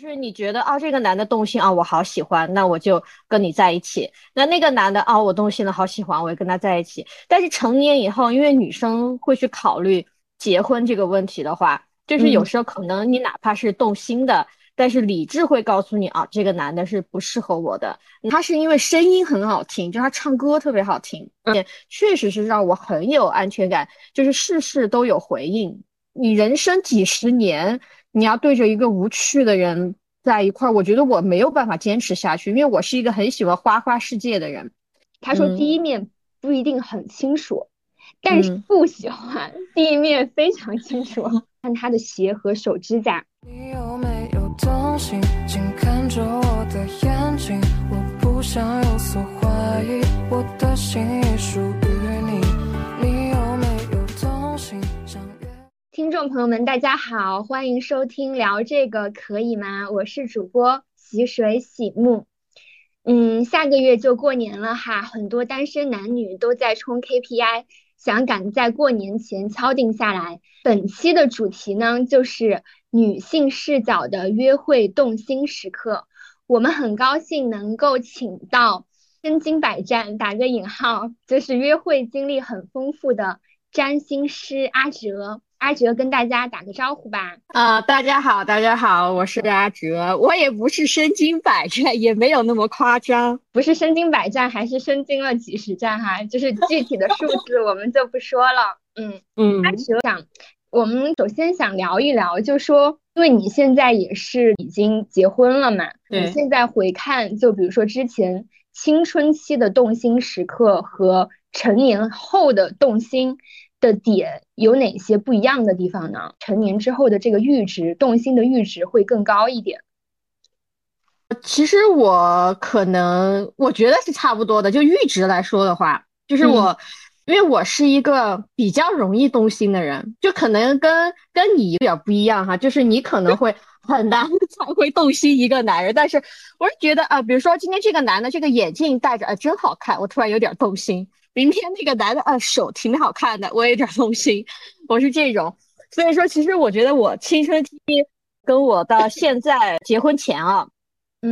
就是你觉得啊，这个男的动心啊，我好喜欢，那我就跟你在一起。那那个男的啊，我动心了，好喜欢，我也跟他在一起。但是成年以后，因为女生会去考虑结婚这个问题的话，就是有时候可能你哪怕是动心的，但是理智会告诉你啊，这个男的是不适合我的。他是因为声音很好听，就他唱歌特别好听，也确实是让我很有安全感，就是事事都有回应。你人生几十年。你要对着一个无趣的人在一块儿，我觉得我没有办法坚持下去，因为我是一个很喜欢花花世界的人。他说第一面不一定很清楚，但是不喜欢第一面非常清楚。看他的鞋和手指甲。你有没有动心？请看着我的眼睛，我不想有所怀疑，我的心已属于听众朋友们，大家好，欢迎收听聊这个可以吗？我是主播洗水洗木。嗯，下个月就过年了哈，很多单身男女都在冲 KPI，想赶在过年前敲定下来。本期的主题呢，就是女性视角的约会动心时刻。我们很高兴能够请到身经百战（打个引号），就是约会经历很丰富的占星师阿哲。阿哲跟大家打个招呼吧。啊，大家好，大家好，我是阿哲。我也不是身经百战，也没有那么夸张，不是身经百战，还是身经了几十战哈。就是具体的数字我们就不说了。嗯嗯。阿哲想，我们首先想聊一聊，就说，因为你现在也是已经结婚了嘛，你现在回看，就比如说之前青春期的动心时刻和成年后的动心。的点有哪些不一样的地方呢？成年之后的这个阈值，动心的阈值会更高一点。其实我可能我觉得是差不多的，就阈值来说的话，就是我，因为我是一个比较容易动心的人，就可能跟跟你有点不一样哈，就是你可能会 很难才会动心一个男人，但是我是觉得啊，比如说今天这个男的这个眼镜戴着啊真好看，我突然有点动心。明天那个男的啊，手挺好看的，我有点动心。我是这种，所以说其实我觉得我青春期跟我到现在结婚前啊，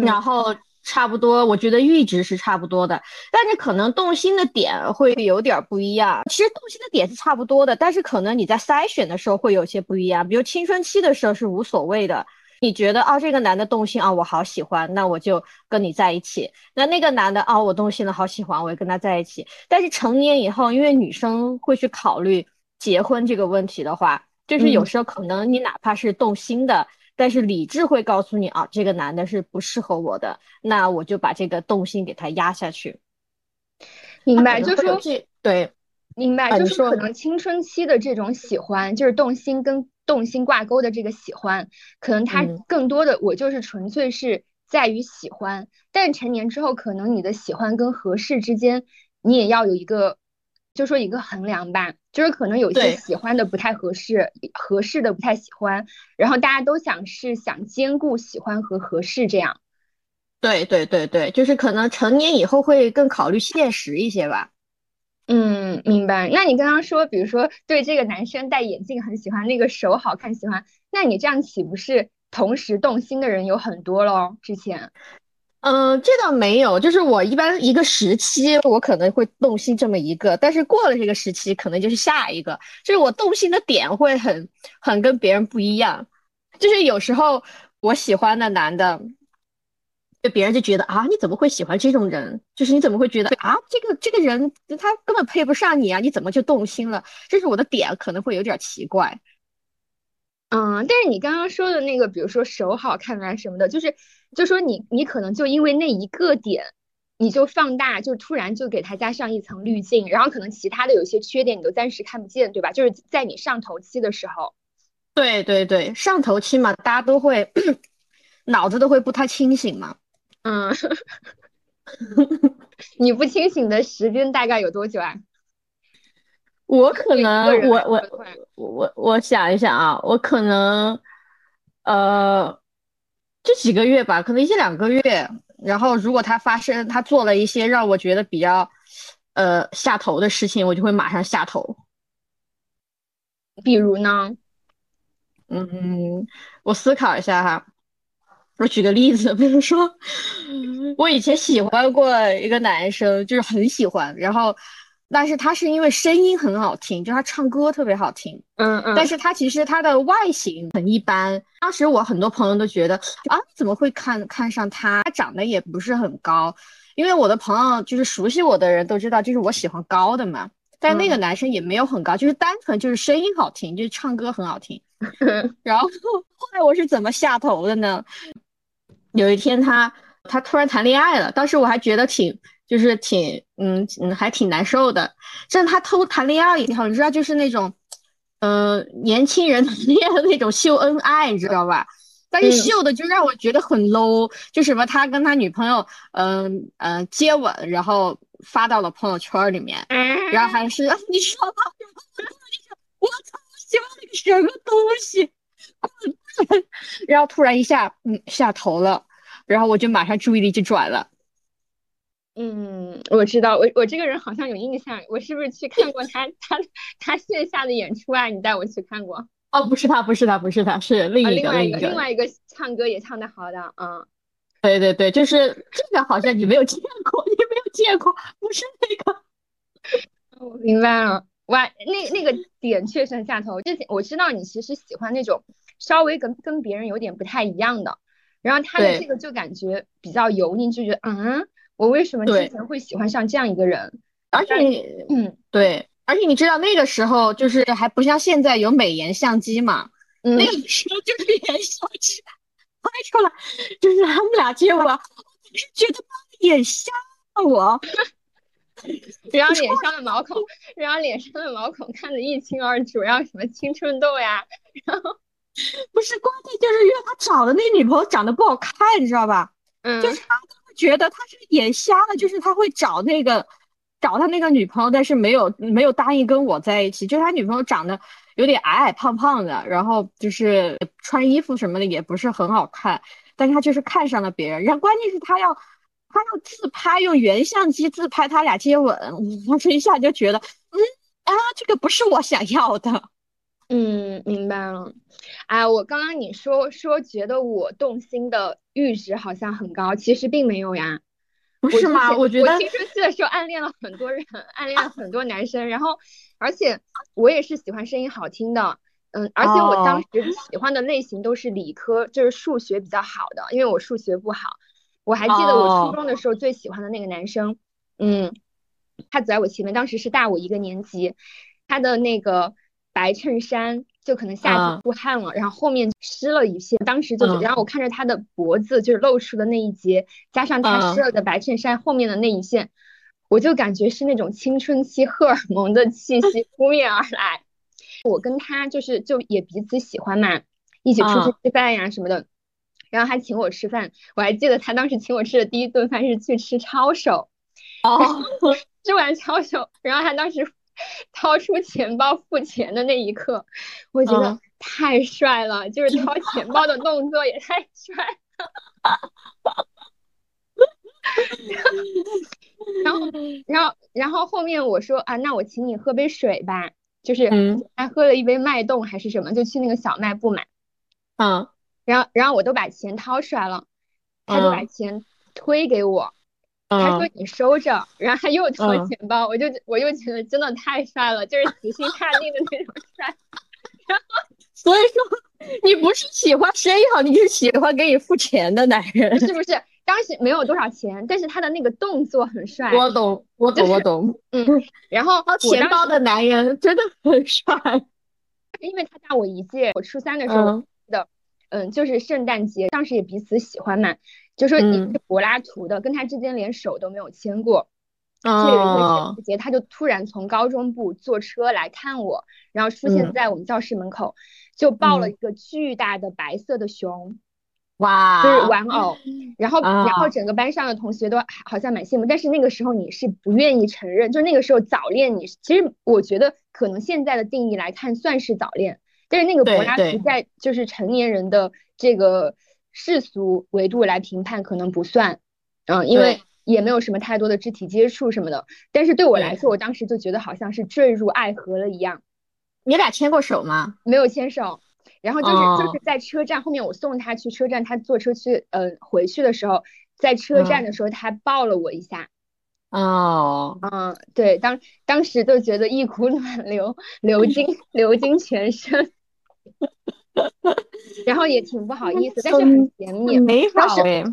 然后差不多，我觉得阈值是差不多的，但是可能动心的点会有点不一样。其实动心的点是差不多的，但是可能你在筛选的时候会有些不一样。比如青春期的时候是无所谓的。你觉得啊，这个男的动心啊，我好喜欢，那我就跟你在一起。那那个男的啊，我动心了，好喜欢，我也跟他在一起。但是成年以后，因为女生会去考虑结婚这个问题的话，就是有时候可能你哪怕是动心的，但是理智会告诉你啊，这个男的是不适合我的，那我就把这个动心给他压下去。明白，就是对，明白，就是可能青春期的这种喜欢，就是动心跟。动心挂钩的这个喜欢，可能他更多的我就是纯粹是在于喜欢，但成年之后，可能你的喜欢跟合适之间，你也要有一个，就说一个衡量吧，就是可能有些喜欢的不太合适，合适的不太喜欢，然后大家都想是想兼顾喜欢和合适这样。对对对对，就是可能成年以后会更考虑现实一些吧。嗯，明白。那你刚刚说，比如说对这个男生戴眼镜很喜欢，那个手好看喜欢，那你这样岂不是同时动心的人有很多喽？之前，嗯，这倒没有，就是我一般一个时期我可能会动心这么一个，但是过了这个时期可能就是下一个，就是我动心的点会很很跟别人不一样，就是有时候我喜欢的男的。就别人就觉得啊，你怎么会喜欢这种人？就是你怎么会觉得啊，这个这个人他根本配不上你啊？你怎么就动心了？这是我的点，可能会有点奇怪。嗯，但是你刚刚说的那个，比如说手好看啊什么的，就是就说你你可能就因为那一个点，你就放大，就突然就给他加上一层滤镜，然后可能其他的有些缺点你都暂时看不见，对吧？就是在你上头期的时候。对对对，上头期嘛，大家都会 脑子都会不太清醒嘛。嗯，你不清醒的时间大概有多久啊？我可能，我我我我想一想啊，我可能，呃，这几个月吧，可能一两个月。然后，如果他发生，他做了一些让我觉得比较，呃，下头的事情，我就会马上下头。比如呢？嗯，我思考一下哈。我举个例子，比如说，我以前喜欢过一个男生，就是很喜欢，然后，但是他是因为声音很好听，就他唱歌特别好听，嗯嗯，但是他其实他的外形很一般。当时我很多朋友都觉得啊，怎么会看看上他？他长得也不是很高，因为我的朋友就是熟悉我的人都知道，就是我喜欢高的嘛。但那个男生也没有很高，就是单纯就是声音好听，就是唱歌很好听。然后后来我是怎么下头的呢？有一天他他突然谈恋爱了，当时我还觉得挺就是挺嗯嗯还挺难受的。但他偷谈恋爱以后，你知道就是那种嗯年轻人 谈恋爱的那种秀恩爱，你知道吧？但是秀的就让我觉得很 low，就什么他跟他女朋友嗯嗯接吻，然后发到了朋友圈里面，然后还是 你说吧，我操，喜欢那个什么东西，然后突然一下嗯下头了。然后我就马上注意力就转了。嗯，我知道，我我这个人好像有印象，我是不是去看过他他他线下的演出啊？你带我去看过？哦，不是他，不是他，不是他，是另一个另一个另外一个唱歌也唱的好的，嗯，对对对，就是这个好像你没有见过，你没有见过，不是那个。我明白了，哇，那那个点确实很下头。之前我知道你其实喜欢那种稍微跟跟别人有点不太一样的。然后他的这个就感觉比较油腻，就觉得嗯，我为什么之前会喜欢上这样一个人？而且，嗯，对，而且你知道那个时候就是还不像现在有美颜相机嘛，那个时候就是眼相机拍出来，就是他们俩接吻，我是觉得眼瞎了我，然后脸上的毛孔，然后脸上的毛孔看得一清二楚，然后什么青春痘呀，然后。不是关键，就是因为他找的那女朋友长得不好看，你知道吧？嗯，就是他会觉得他是眼瞎了，就是他会找那个找他那个女朋友，但是没有没有答应跟我在一起。就他女朋友长得有点矮矮胖胖的，然后就是穿衣服什么的也不是很好看，但是他就是看上了别人。然后关键是他要他要自拍，用原相机自拍他俩接吻，我这一下就觉得，嗯啊，这个不是我想要的。嗯，明白了。哎，我刚刚你说说觉得我动心的阈值好像很高，其实并没有呀。不是吗？我觉得青春期的时候暗恋了很多人，暗恋了很多男生，然后而且我也是喜欢声音好听的。嗯，而且我当时喜欢的类型都是理科，就是数学比较好的，因为我数学不好。我还记得我初中的时候最喜欢的那个男生，嗯，他走在我前面，当时是大我一个年级，他的那个。白衬衫就可能下体出汗了，然后后面湿了一片，当时就是，然后我看着他的脖子就是露出的那一截，加上他湿了的白衬衫后面的那一线，我就感觉是那种青春期荷尔蒙的气 息扑面而来。我跟他就是就也彼此喜欢嘛，一起出去吃饭呀什么的，然后他请我吃饭，我还记得他当时请我吃的第一顿饭是去吃抄手，哦，吃完抄手，然后他当时。掏出钱包付钱的那一刻，我觉得太帅了，就是掏钱包的动作也太帅了。然后，然后，然后后面我说啊，那我请你喝杯水吧，就是还喝了一杯脉动还是什么，就去那个小卖部买。嗯，然后，然后我都把钱掏出来了，他就把钱推给我。他说你收着，然后他又掏钱包，我就我又觉得真的太帅了，就是死心塌地的那种帅。然 后所以说你不是喜欢生意好，你是喜欢给你付钱的男人，是不是？当时没有多少钱，但是他的那个动作很帅。我懂，我懂，我懂。嗯，然后掏钱包的男人真的很帅，因为他大我一届，我初三的时候的，嗯，就是圣诞节，当时也彼此喜欢嘛。就说你是柏拉图的，跟他之间连手都没有牵过。他就突然从高中部坐车来看我，然后出现在我们教室门口，就抱了一个巨大的白色的熊，哇，就是玩偶。然后，然后整个班上的同学都好像蛮羡慕，但是那个时候你是不愿意承认，就那个时候早恋，你其实我觉得可能现在的定义来看算是早恋，但是那个柏拉图在就是成年人的这个。世俗维度来评判可能不算，嗯，因为也没有什么太多的肢体接触什么的。但是对我来说，我当时就觉得好像是坠入爱河了一样。你俩牵过手吗？没有牵手，然后就是就是在车站后面，我送他去车站，他坐车去呃回去的时候，在车站的时候他抱了我一下。哦，嗯，对，当当时就觉得一股 暖流 流经流经全身，然后也挺不好意思，但是很甜蜜，没法哎。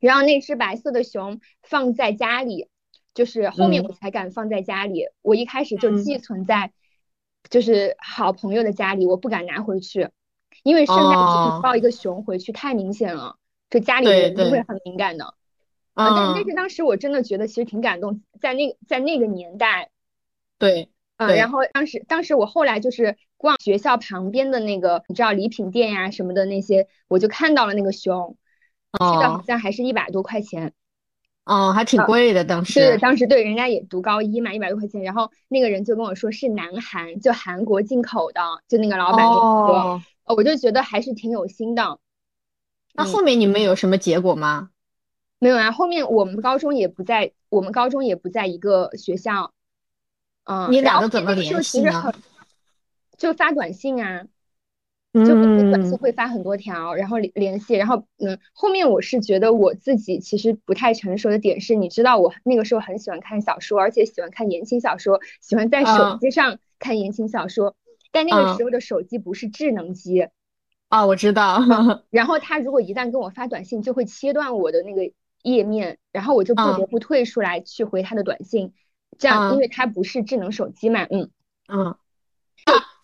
然后那只白色的熊放在家里，就是后面我才敢放在家里，我一开始就寄存在就是好朋友的家里，我不敢拿回去，因为圣诞节抱一个熊回去太明显了，就家里人都会很敏感的。啊，但但是当时我真的觉得其实挺感动，在那在那个年代，对，嗯，然后当时当时我后来就是逛学校旁边的那个你知道礼品店呀什么的那些，我就看到了那个熊，哦，的好像还是一百多块钱，哦，还挺贵的当时，对，当时对，人家也读高一嘛，一百多块钱，然后那个人就跟我说是南韩，就韩国进口的，就那个老板说，哦，我就觉得还是挺有心的。那后面你们有什么结果吗？没有啊，后面我们高中也不在，我们高中也不在一个学校，嗯，你俩都怎么联系呢？就发短信啊，就短信会发很多条，然后联联系，然后嗯，后面我是觉得我自己其实不太成熟的点是，你知道我那个时候很喜欢看小说，而且喜欢看言情小说，喜欢在手机上看言情小说，但那个时候的手机不是智能机，啊，我知道，然后他如果一旦跟我发短信，就会切断我的那个。页面，然后我就不得不退出来去回他的短信，这样，因为他不是智能手机嘛，嗯。嗯。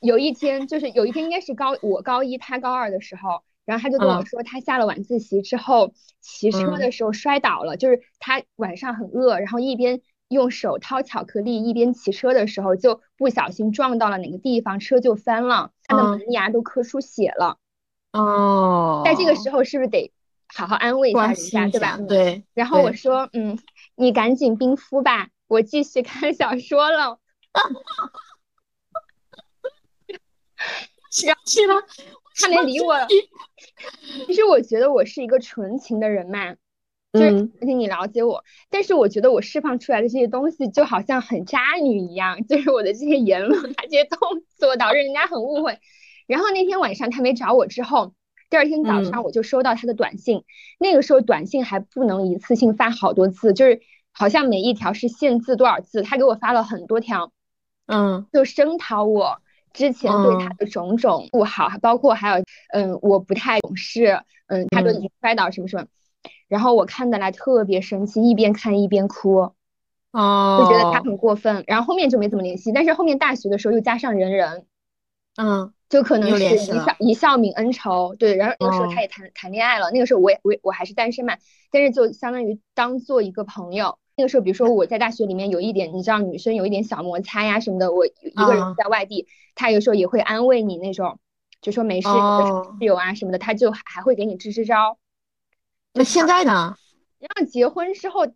有一天，就是有一天应该是高我高一他高二的时候，然后他就跟我说，他下了晚自习之后骑车的时候摔倒了，就是他晚上很饿，然后一边用手掏巧克力一边骑车的时候，就不小心撞到了哪个地方，车就翻了，他的门牙都磕出血了。哦。在这个时候是不是得？好好安慰一下人家，对吧？对。然后我说，嗯，你赶紧冰敷吧，我继续看小说了。生气了，他没理我。其实我觉得我是一个纯情的人嘛，就是而且你了解我，但是我觉得我释放出来的这些东西就好像很渣女一样，就是我的这些言论、这些动作导致人家很误会。然后那天晚上他没找我之后。第二天早上我就收到他的短信，那个时候短信还不能一次性发好多字，就是好像每一条是限字多少字，他给我发了很多条，嗯，就声讨我之前对他的种种不好，包括还有嗯我不太懂事，嗯他都已经摔倒什么什么，然后我看得来特别生气，一边看一边哭，哦，就觉得他很过分，然后后面就没怎么联系，但是后面大学的时候又加上人人，嗯。就可能是一笑一笑泯恩仇，对。然后那个时候他也谈谈恋爱了，那个时候我也我我还是单身嘛，但是就相当于当做一个朋友。那个时候，比如说我在大学里面有一点，你知道女生有一点小摩擦呀什么的，我一个人在外地，他有时候也会安慰你那种，就说没事，室友啊什么的，他就还会给你支支招。那现在呢？然后结婚之后，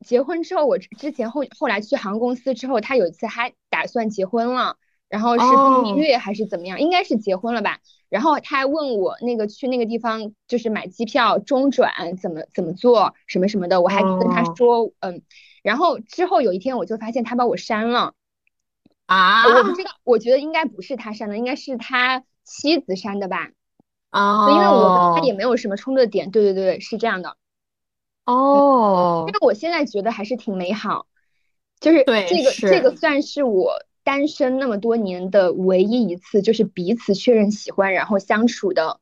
结婚之后，我之前后后来去航空公司之后，他有一次还打算结婚了。然后是蜜月还是怎么样？应该是结婚了吧。然后他还问我那个去那个地方就是买机票中转怎么怎么做什么什么的，我还跟他说嗯。然后之后有一天我就发现他把我删了啊！我不知道，我觉得应该不是他删的，应该是他妻子删的吧？啊，因为我跟他也没有什么冲突的点。对对对，是这样的。哦，因为我现在觉得还是挺美好，就是这个这个算是我。单身那么多年的唯一一次，就是彼此确认喜欢，然后相处的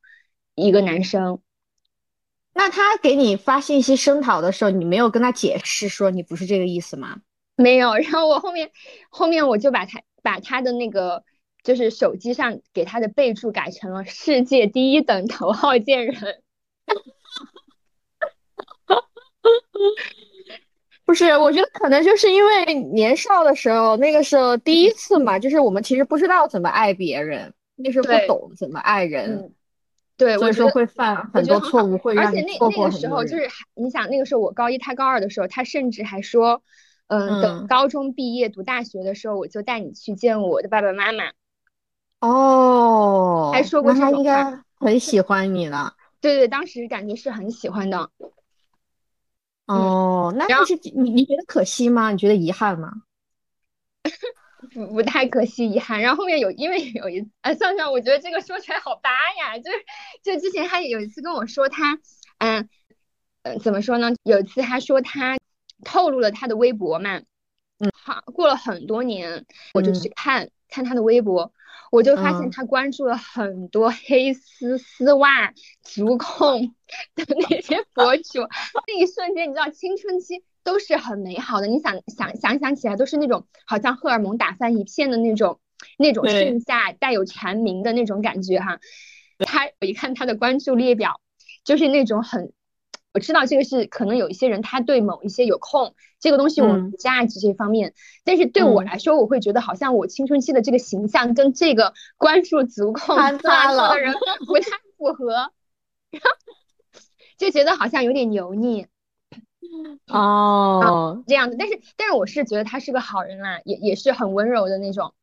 一个男生。那他给你发信息声讨的时候，你没有跟他解释说你不是这个意思吗？没有。然后我后面后面我就把他把他的那个就是手机上给他的备注改成了世界第一等头号贱人。不是，我觉得可能就是因为年少的时候，那个时候第一次嘛，就是我们其实不知道怎么爱别人，那时候不懂怎么爱人，对，所以说会犯很多错误，会让你错过。而且那那个时候就是，你想那个时候我高一，他高二的时候，他甚至还说，嗯，等高中毕业读大学的时候，我就带你去见我的爸爸妈妈。哦，还说过他应该很喜欢你了。对对，当时感觉是很喜欢的。哦，那就是你你觉得可惜吗？你觉得遗憾吗？不不太可惜，遗憾。然后后面有因为有一啊，算算，我觉得这个说出来好搭呀，就是就之前他有一次跟我说他，嗯呃怎么说呢？有一次他说他透露了他的微博嘛，嗯，好，过了很多年，我就去看看他的微博。我就发现他关注了很多黑丝丝袜、足控 的那些博主，那一瞬间，你知道青春期都是很美好的。你想想想想起来，都是那种好像荷尔蒙打翻一片的那种那种盛夏带有蝉鸣的那种感觉哈。他我一看他的关注列表，就是那种很。我知道这个是可能有一些人他对某一些有空这个东西我价值这方面，但是对我来说，我会觉得好像我青春期的这个形象跟这个关注足控 的人不太符合，就觉得好像有点油腻。哦，这样子，但是但是我是觉得他是个好人啦，也也是很温柔的那种。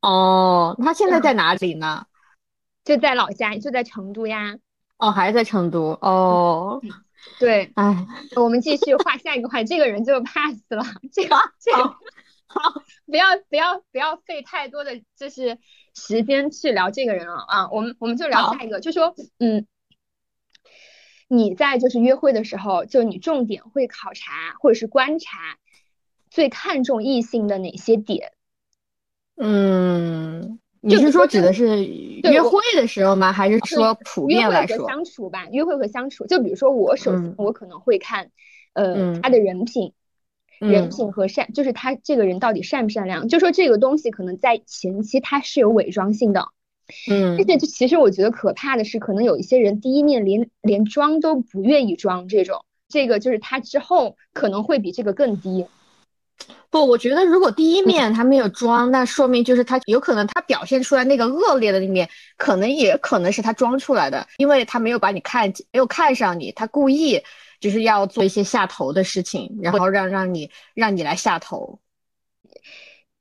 哦，他现在在哪里呢？就在老家，就在成都呀。哦，还在成都哦。对，哎，我们继续画下一个画，这个人就 pass 了。这个，这个，好，不要不要不要费太多的就是时间去聊这个人了啊。我们我们就聊下一个，就说，嗯，你在就是约会的时候，就你重点会考察或者是观察最看重异性的哪些点？嗯。你是说指的是约会的时候吗？还是说普遍来说？相处吧，约会和相处。就比如说我首先我可能会看，呃，他的人品，人品和善，就是他这个人到底善不善良。就说这个东西可能在前期他是有伪装性的，嗯。而且就其实我觉得可怕的是，可能有一些人第一面连连装都不愿意装，这种这个就是他之后可能会比这个更低。不，我觉得如果第一面他没有装，那说明就是他有可能他表现出来那个恶劣的那面，可能也可能是他装出来的，因为他没有把你看，没有看上你，他故意就是要做一些下头的事情，然后让让你让你来下头。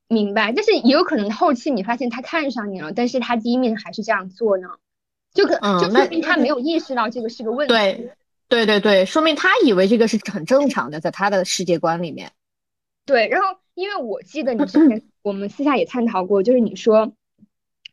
明白，但是也有可能后期你发现他看上你了，但是他第一面还是这样做呢，就可就说明他没有意识到这个是个问题。对对对对，说明他以为这个是很正常的，在他的世界观里面。对，然后因为我记得你之前 我们私下也探讨过，就是你说，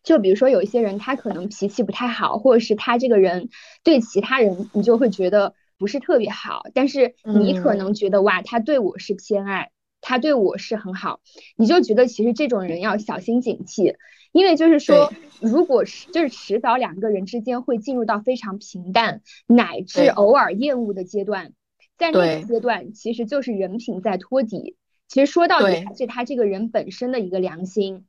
就比如说有一些人他可能脾气不太好，或者是他这个人对其他人你就会觉得不是特别好，但是你可能觉得哇，他对我是偏爱，他对我是很好，你就觉得其实这种人要小心警惕，因为就是说，如果是就是迟早两个人之间会进入到非常平淡乃至偶尔厌恶的阶段，在那个阶段其实就是人品在托底。其实说到底还是他这个人本身的一个良心。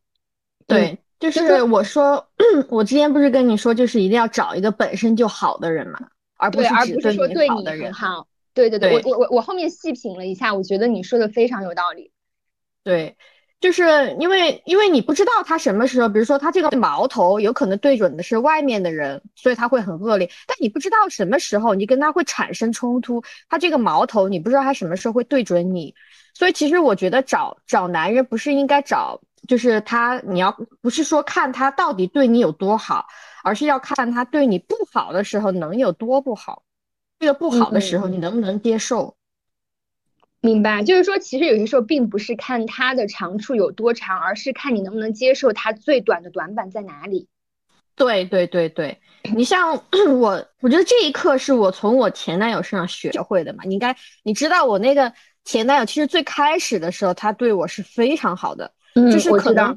对，就是我说，我之前不是跟你说，就是一定要找一个本身就好的人嘛，而不是而不是说对你很好。对对对，我我我我后面细品了一下，我觉得你说的非常有道理。对，就是因为因为你不知道他什么时候，比如说他这个矛头有可能对准的是外面的人，所以他会很恶劣。但你不知道什么时候你跟他会产生冲突，他这个矛头你不知道他什么时候会对准你。所以其实我觉得找找男人不是应该找，就是他你要不是说看他到底对你有多好，而是要看他对你不好的时候能有多不好。这个不好的时候你能不能接受？明白，就是说其实有些时候并不是看他的长处有多长，而是看你能不能接受他最短的短板在哪里。对对对对，你像 我，我觉得这一课是我从我前男友身上学会的嘛。你应该你知道我那个。前男友其实最开始的时候，他对我是非常好的，就是可能，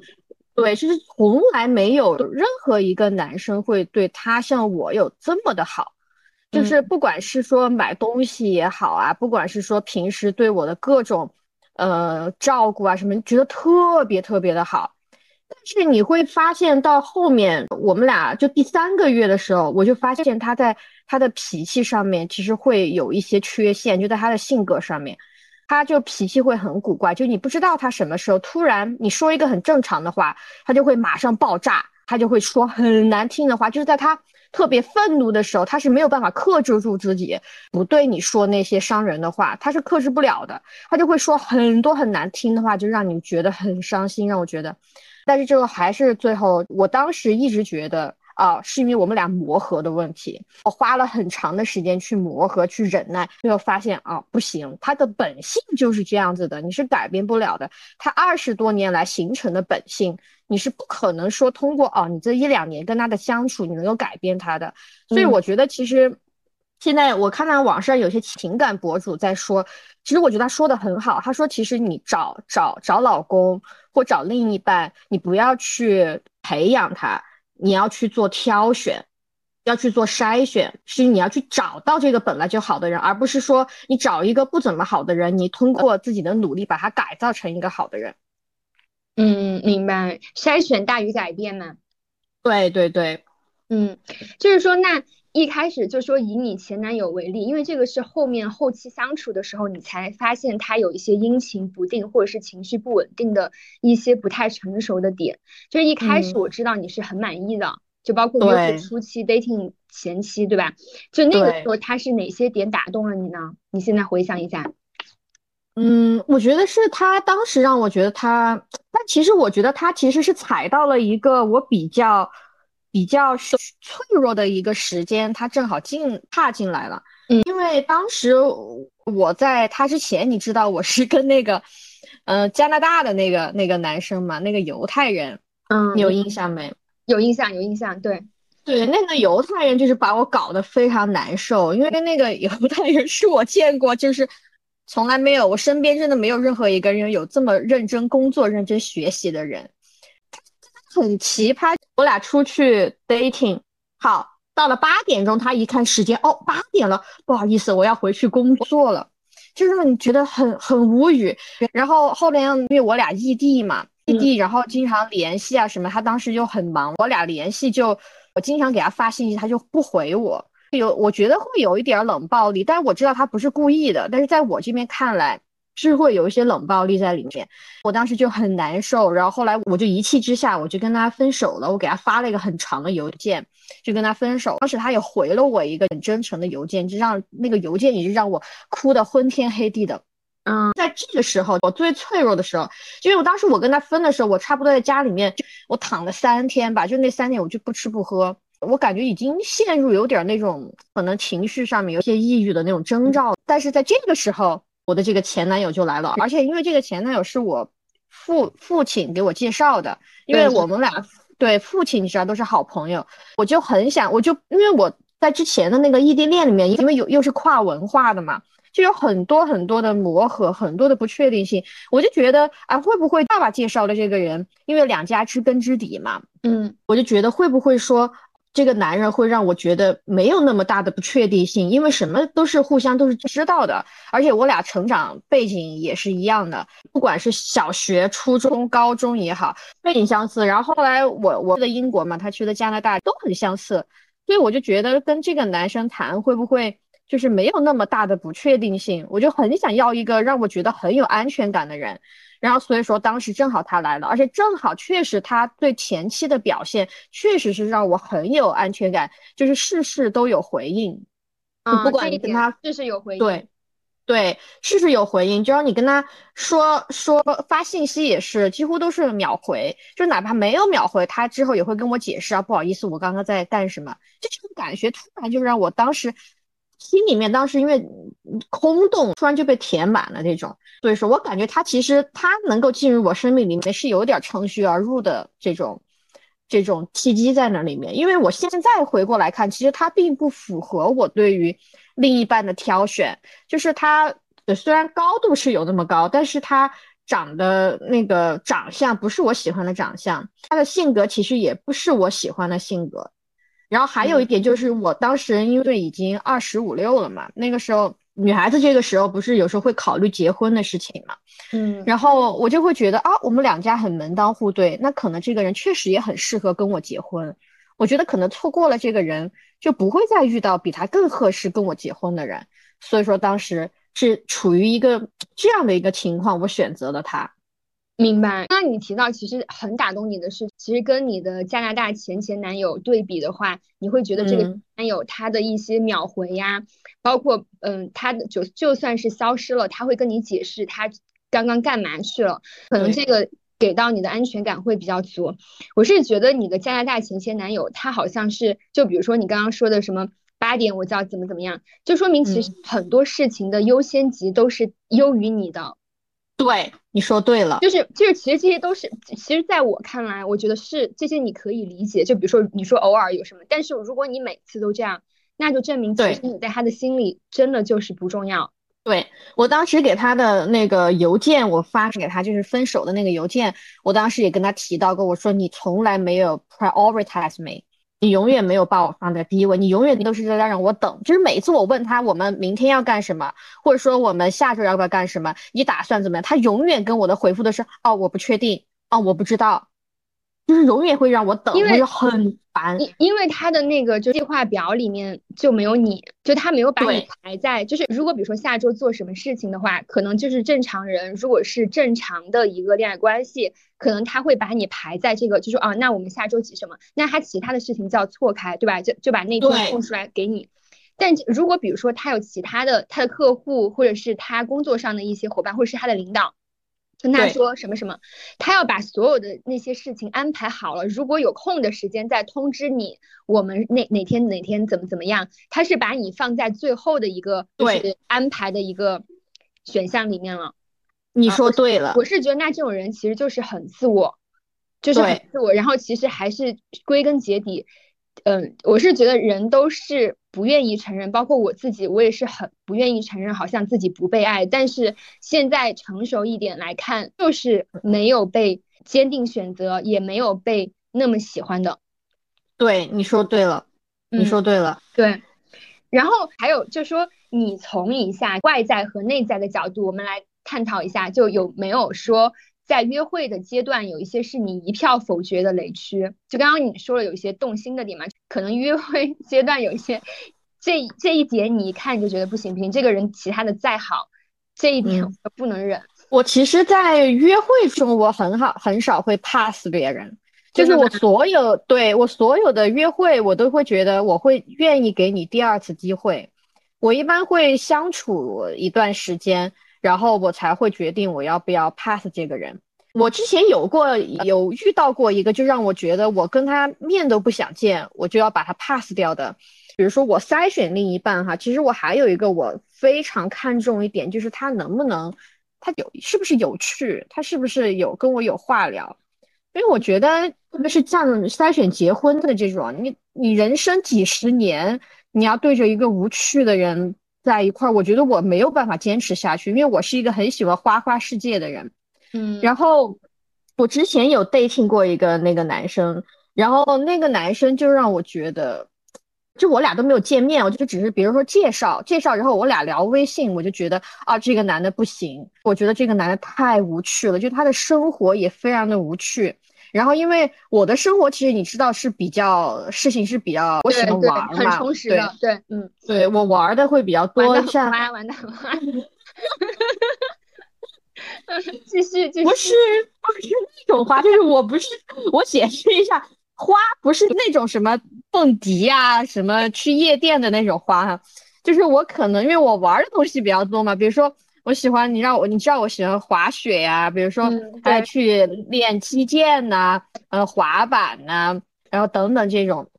对，就是从来没有任何一个男生会对他像我有这么的好，就是不管是说买东西也好啊，不管是说平时对我的各种，呃，照顾啊什么，觉得特别特别的好。但是你会发现到后面，我们俩就第三个月的时候，我就发现他在他的脾气上面其实会有一些缺陷，就在他的性格上面。他就脾气会很古怪，就你不知道他什么时候突然你说一个很正常的话，他就会马上爆炸，他就会说很难听的话。就是在他特别愤怒的时候，他是没有办法克制住自己不对你说那些伤人的话，他是克制不了的，他就会说很多很难听的话，就让你觉得很伤心，让我觉得。但是这个还是最后，我当时一直觉得啊，是因为我们俩磨合的问题。我花了很长的时间去磨合、去忍耐，最后发现啊，不行，他的本性就是这样子的，你是改变不了的。他二十多年来形成的本性，你是不可能说通过哦，你这一两年跟他的相处，你能够改变他的。所以我觉得，其实现在我看到网上有些情感博主在说，其实我觉得他说的很好。他说，其实你找找找老公或找另一半，你不要去培养他。你要去做挑选，要去做筛选，是你要去找到这个本来就好的人，而不是说你找一个不怎么好的人，你通过自己的努力把他改造成一个好的人。嗯，明白，筛选大于改变嘛？对对对，嗯，就是说，那一开始就说以你前男友为例，因为这个是后面后期相处的时候，你才发现他有一些阴晴不定或者是情绪不稳定的一些不太成熟的点。就是一开始我知道你是很满意的，就包括约会初期、dating 前期，对吧？就那个时候他是哪些点打动了你呢？你现在回想一下。嗯，我觉得是他当时让我觉得他，但其实我觉得他其实是踩到了一个我比较比较脆弱的一个时间，他正好进踏进来了。嗯，因为当时我在他之前，你知道我是跟那个，嗯，加拿大的那个那个男生嘛，那个犹太人，嗯，你有印象没？有印象，有印象，对对，那个犹太人就是把我搞得非常难受，因为那个犹太人是我见过就是。从来没有，我身边真的没有任何一个人有这么认真工作、认真学习的人，很奇葩。我俩出去 dating，好，到了八点钟，他一看时间，哦，八点了，不好意思，我要回去工作了，就让你觉得很很无语。然后后面因为我俩异地嘛，异地，然后经常联系啊什么，他当时就很忙，我俩联系就我经常给他发信息，他就不回我。有，我觉得会有一点冷暴力，但是我知道他不是故意的。但是在我这边看来，是会有一些冷暴力在里面。我当时就很难受，然后后来我就一气之下，我就跟他分手了。我给他发了一个很长的邮件，就跟他分手。当时他也回了我一个很真诚的邮件，就让那个邮件也是让我哭的昏天黑地的。嗯，在这个时候，我最脆弱的时候，因为我当时我跟他分的时候，我差不多在家里面，我躺了三天吧，就那三天我就不吃不喝。我感觉已经陷入有点那种可能情绪上面有些抑郁的那种征兆，但是在这个时候，我的这个前男友就来了，而且因为这个前男友是我父父亲给我介绍的，因为我们俩对父亲你知道都是好朋友，我就很想，我就因为我在之前的那个异地恋里面，因为有又是跨文化的嘛，就有很多很多的磨合，很多的不确定性，我就觉得啊，会不会爸爸介绍的这个人，因为两家知根知底嘛，嗯，我就觉得会不会说。这个男人会让我觉得没有那么大的不确定性，因为什么都是互相都是知道的，而且我俩成长背景也是一样的，不管是小学、初中、高中也好，背景相似。然后后来我我去的英国嘛，他去的加拿大都很相似，所以我就觉得跟这个男生谈会不会就是没有那么大的不确定性，我就很想要一个让我觉得很有安全感的人。然后所以说，当时正好他来了，而且正好确实他对前期的表现确实是让我很有安全感，就是事事都有回应。啊，不管你跟他事事有回应。对，对，事事有回应，就让你跟他说说发信息也是几乎都是秒回，就哪怕没有秒回，他之后也会跟我解释啊，不好意思，我刚刚在干什么，就这种感觉突然就让我当时。心里面当时因为空洞，突然就被填满了那种，所以说我感觉他其实他能够进入我生命里面是有点乘虚而入的这种这种契机在那里面。因为我现在回过来看，其实他并不符合我对于另一半的挑选，就是他虽然高度是有那么高，但是他长的那个长相不是我喜欢的长相，他的性格其实也不是我喜欢的性格。然后还有一点就是，我当时因为已经二十五六了嘛，那个时候女孩子这个时候不是有时候会考虑结婚的事情嘛，嗯，然后我就会觉得啊，我们两家很门当户对，那可能这个人确实也很适合跟我结婚。我觉得可能错过了这个人，就不会再遇到比他更合适跟我结婚的人。所以说当时是处于一个这样的一个情况，我选择了他。明白。那你提到其实很打动你的是，其实跟你的加拿大前前男友对比的话，你会觉得这个男友他的一些秒回呀，包括嗯，他的就就算是消失了，他会跟你解释他刚刚干嘛去了，可能这个给到你的安全感会比较足。我是觉得你的加拿大前前男友他好像是，就比如说你刚刚说的什么八点我就要怎么怎么样，就说明其实很多事情的优先级都是优于你的。对，你说对了，就是就是，其实这些都是，其实在我看来，我觉得是这些你可以理解。就比如说你说偶尔有什么，但是如果你每次都这样，那就证明其实你在他的心里真的就是不重要。对我当时给他的那个邮件，我发给他就是分手的那个邮件，我当时也跟他提到过，我说你从来没有 prioritize me。你永远没有把我放在第一位，你永远都是在让我等。就是每一次我问他我们明天要干什么，或者说我们下周要不要干什么，你打算怎么样，他永远跟我的回复都是哦，我不确定，哦，我不知道。就是永远会让我等，因为很烦。因因为他的那个就计划表里面就没有你，就他没有把你排在。就是如果比如说下周做什么事情的话，可能就是正常人，如果是正常的一个恋爱关系，可能他会把你排在这个，就说啊，那我们下周几什么？那他其他的事情就要错开，对吧？就就把那天空出来给你。但如果比如说他有其他的他的客户，或者是他工作上的一些伙伴，或者是他的领导。跟他说什么什么，他要把所有的那些事情安排好了，如果有空的时间再通知你，我们哪哪天哪天怎么怎么样，他是把你放在最后的一个就是安排的一个选项里面了。你说对了，我是觉得那这种人其实就是很自我，就是很自我，然后其实还是归根结底。嗯，我是觉得人都是不愿意承认，包括我自己，我也是很不愿意承认，好像自己不被爱。但是现在成熟一点来看，就是没有被坚定选择，也没有被那么喜欢的。对，你说对了，你说对了，对。然后还有就是说，你从一下外在和内在的角度，我们来探讨一下，就有没有说。在约会的阶段，有一些是你一票否决的雷区。就刚刚你说了，有一些动心的点嘛，可能约会 阶段有一些，这这一点你一看就觉得不行不行，这个人其他的再好，这一点我不能忍。我其实，在约会中，我很好很少会 pass 别人，就是我所有对我所有的约会，我都会觉得我会愿意给你第二次机会。我一般会相处一段时间。然后我才会决定我要不要 pass 这个人。我之前有过有遇到过一个，就让我觉得我跟他面都不想见，我就要把他 pass 掉的。比如说我筛选另一半哈，其实我还有一个我非常看重一点，就是他能不能，他有是不是有趣，他是不是有跟我有话聊。因为我觉得特别是像筛选结婚的这种，你你人生几十年，你要对着一个无趣的人。在一块儿，我觉得我没有办法坚持下去，因为我是一个很喜欢花花世界的人。嗯，然后我之前有 dating 过一个那个男生，然后那个男生就让我觉得，就我俩都没有见面，我就只是比如说介绍介绍，然后我俩聊微信，我就觉得啊，这个男的不行，我觉得这个男的太无趣了，就他的生活也非常的无趣。然后，因为我的生活其实你知道是比较事情是比较，我喜欢玩嘛，很充实的，对，嗯，对我玩的会比较多，像玩的很花，继续继续，不是不是那种花，就是我不是我解释一下，花不是那种什么蹦迪啊，什么去夜店的那种花哈，就是我可能因为我玩的东西比较多嘛，比如说。我喜欢你让我，你知道我喜欢滑雪呀，比如说还去练击剑呐，呃，滑板呐，然后等等这种。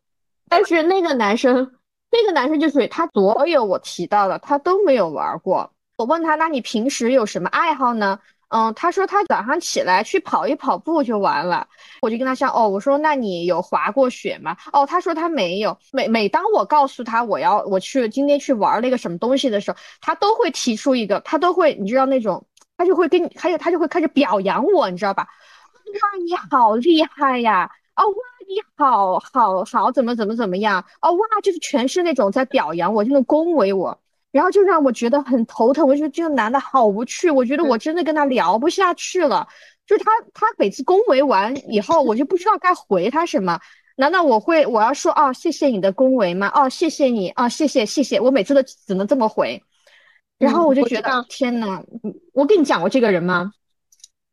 但是那个男生，那个男生就是他所有我提到的他都没有玩过。我问他，那你平时有什么爱好呢？嗯，他说他早上起来去跑一跑步就完了。我就跟他说，哦，我说那你有滑过雪吗？哦，他说他没有。每每当我告诉他我要我去今天去玩那个什么东西的时候，他都会提出一个，他都会你知道那种，他就会跟你，还有他就会开始表扬我，你知道吧？哇，你好厉害呀！哦，哇，你好好好，怎么怎么怎么样？哦，哇，就是全是那种在表扬我，就能恭维我。然后就让我觉得很头疼，我觉得这个男的好无趣，我觉得我真的跟他聊不下去了。就是他，他每次恭维完以后，我就不知道该回他什么。难道我会我要说哦，谢谢你的恭维吗？哦，谢谢你啊，谢谢谢谢。我每次都只能这么回。然后我就觉得天呐，我跟你讲过这个人吗？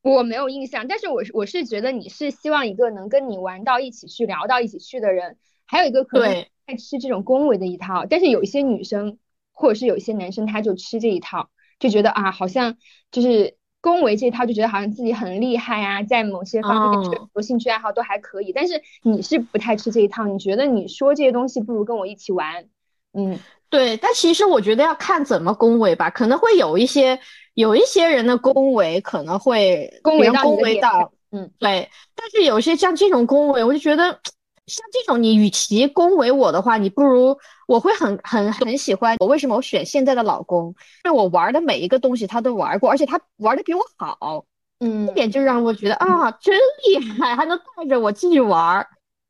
我没有印象，但是我是我是觉得你是希望一个能跟你玩到一起去、聊到一起去的人。还有一个可能爱吃这种恭维的一套，但是有一些女生。或者是有一些男生他就吃这一套，就觉得啊，好像就是恭维这一套，就觉得好像自己很厉害啊，在某些方面有兴趣爱好都还可以。但是你是不太吃这一套，你觉得你说这些东西不如跟我一起玩，嗯，对。但其实我觉得要看怎么恭维吧，可能会有一些有一些人的恭维可能会恭维到恭维到，嗯，对。但是有些像这种恭维，我就觉得。像这种，你与其恭维我的话，你不如我会很很很喜欢我。为什么我选现在的老公？因为我玩的每一个东西他都玩过，而且他玩的比我好。嗯，这点就让我觉得啊，真厉害，还能带着我继续玩。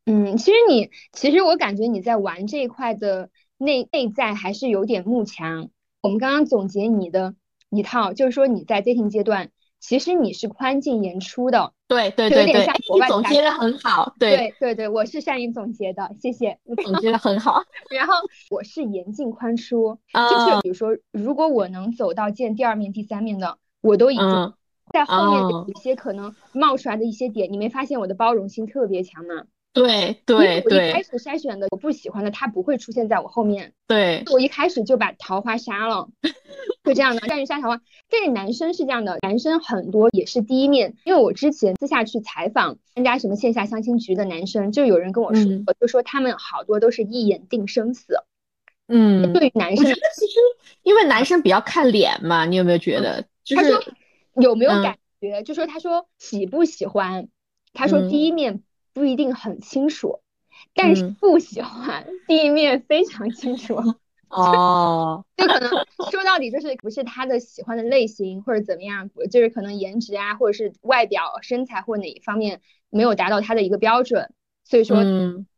嗯，其实你，其实我感觉你在玩这一块的内内在还是有点慕强。我们刚刚总结你的一套，就是说你在 dating 阶段。其实你是宽进严出的，对对对对，你总结的很好，对对对，我是善于总结的，谢谢，你总结的很好。然后我是严进宽出，就是比如说，如果我能走到见第二面、第三面的，我都已经在后面有一些可能冒出来的一些点，你没发现我的包容性特别强吗？对对对，我一开始筛选的我不喜欢的，他不会出现在我后面。对，我一开始就把桃花杀了，就这样的。善于杀桃花，但是男生是这样的，男生很多也是第一面，因为我之前私下去采访参加什么线下相亲局的男生，就有人跟我说，就说他们好多都是一眼定生死。嗯，对于男生，其实因为男生比较看脸嘛，你有没有觉得？他说有没有感觉？就说他说喜不喜欢？他说第一面。不一定很清楚，但是不喜欢第一面非常清楚 哦，就可能说到底就是不是他的喜欢的类型或者怎么样，就是可能颜值啊或者是外表身材或哪一方面没有达到他的一个标准，所以说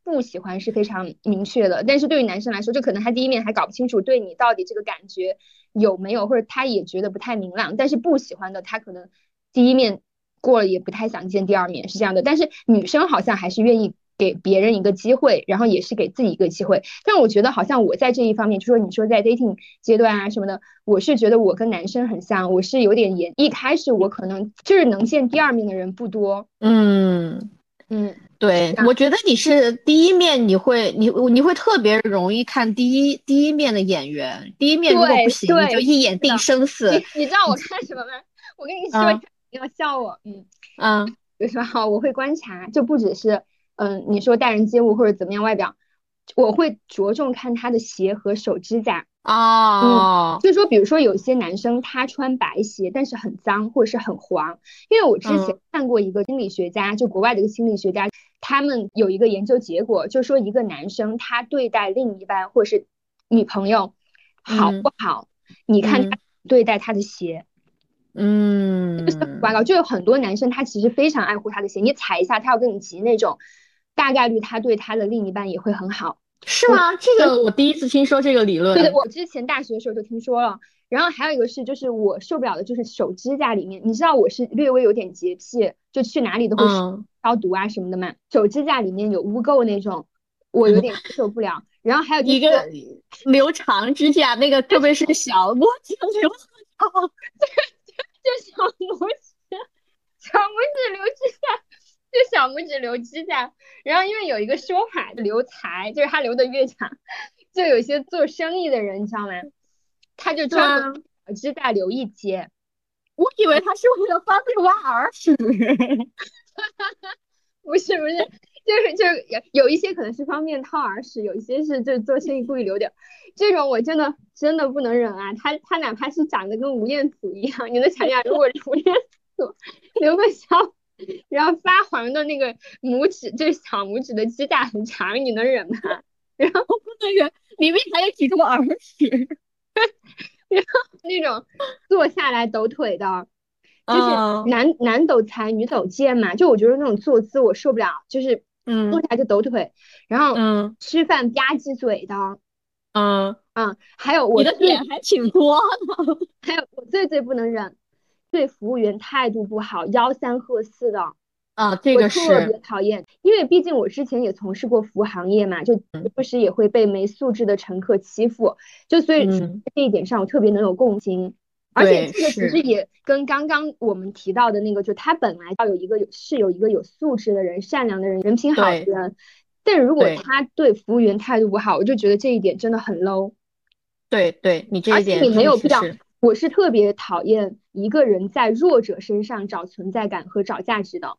不喜欢是非常明确的。但是对于男生来说，就可能他第一面还搞不清楚对你到底这个感觉有没有，或者他也觉得不太明朗，但是不喜欢的他可能第一面。过了也不太想见第二面，是这样的。但是女生好像还是愿意给别人一个机会，然后也是给自己一个机会。但我觉得好像我在这一方面，就说你说在 dating 阶段啊什么的，我是觉得我跟男生很像，我是有点严。一开始我可能就是能见第二面的人不多。嗯嗯，对，我觉得你是第一面，你会你你会特别容易看第一第一面的演员，第一面如果不行，你就一眼定生死。你知道我看什么吗？我跟你说。要笑我，嗯嗯，比如说好，我会观察，就不只是嗯，你说待人接物或者怎么样外表，我会着重看他的鞋和手指甲。啊，嗯，就说比如说有些男生他穿白鞋，但是很脏或者是很黄，因为我之前看过一个心理学家，就国外的一个心理学家，他们有一个研究结果，就说一个男生他对待另一半或者是女朋友好不好，你看他对待他的鞋。嗯，就有很多男生他其实非常爱护他的鞋，你踩一下他要跟你急那种，大概率他对他的另一半也会很好，是吗？这个我第一次听说这个理论。对，我之前大学的时候就听说了。然后还有一个是，就是我受不了的就是手指甲里面，你知道我是略微有点洁癖，就去哪里都会消毒啊什么的嘛。手指甲里面有污垢那种，我有点受不了。然后还有一个留长指甲，那个特别是小拇指留长。就小拇指，小拇指留指甲，就小拇指留指甲。然后因为有一个说法，留财就是他留的越长，就有些做生意的人，你知道吗？他就专门指甲留一截。我以为他是为了方便挖耳屎。不是不是，就是就是有有一些可能是方便掏耳屎，有一些是就是做生意故意留点。这种我真的真的不能忍啊！他他哪怕是长得跟吴彦祖一样，你能想象如果吴彦祖留个小，然后发黄的那个拇指，就是小拇指的指甲很长，你能忍吗？然后那个里面还有几坨耳屎，然后那种坐下来抖腿的。就是男男抖财，女抖贱嘛。就我觉得那种坐姿我受不了，就是嗯坐下来就抖腿，然后嗯吃饭吧唧嘴的，嗯嗯，还有我的点还挺多的。还有我最最不能忍，对服务员态度不好，吆三喝四的啊，这个是特别讨厌。因为毕竟我之前也从事过服务行业嘛，就时不时也会被没素质的乘客欺负，就所以这一点上我特别能有共情。而且这个其实也跟刚刚我们提到的那个，就他本来要有一个有是有一个有素质的人、善良的人、人品好的人，但如果他对服务员态度不好，我就觉得这一点真的很 low。对对，你这一点你没有必要，我是特别讨厌一个人在弱者身上找存在感和找价值的。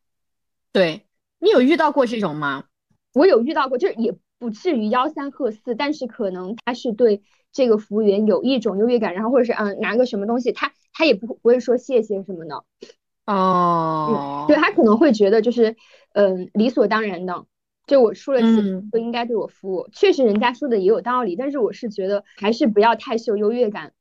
对你有遇到过这种吗？我有遇到过，就是也不至于吆三喝四，但是可能他是对这个服务员有一种优越感，然后或者是嗯拿个什么东西，他他也不不会说谢谢什么的。哦，对他可能会觉得就是嗯理所当然的。就我出了钱不应该对我服务，确实人家说的也有道理，但是我是觉得还是不要太秀优越感。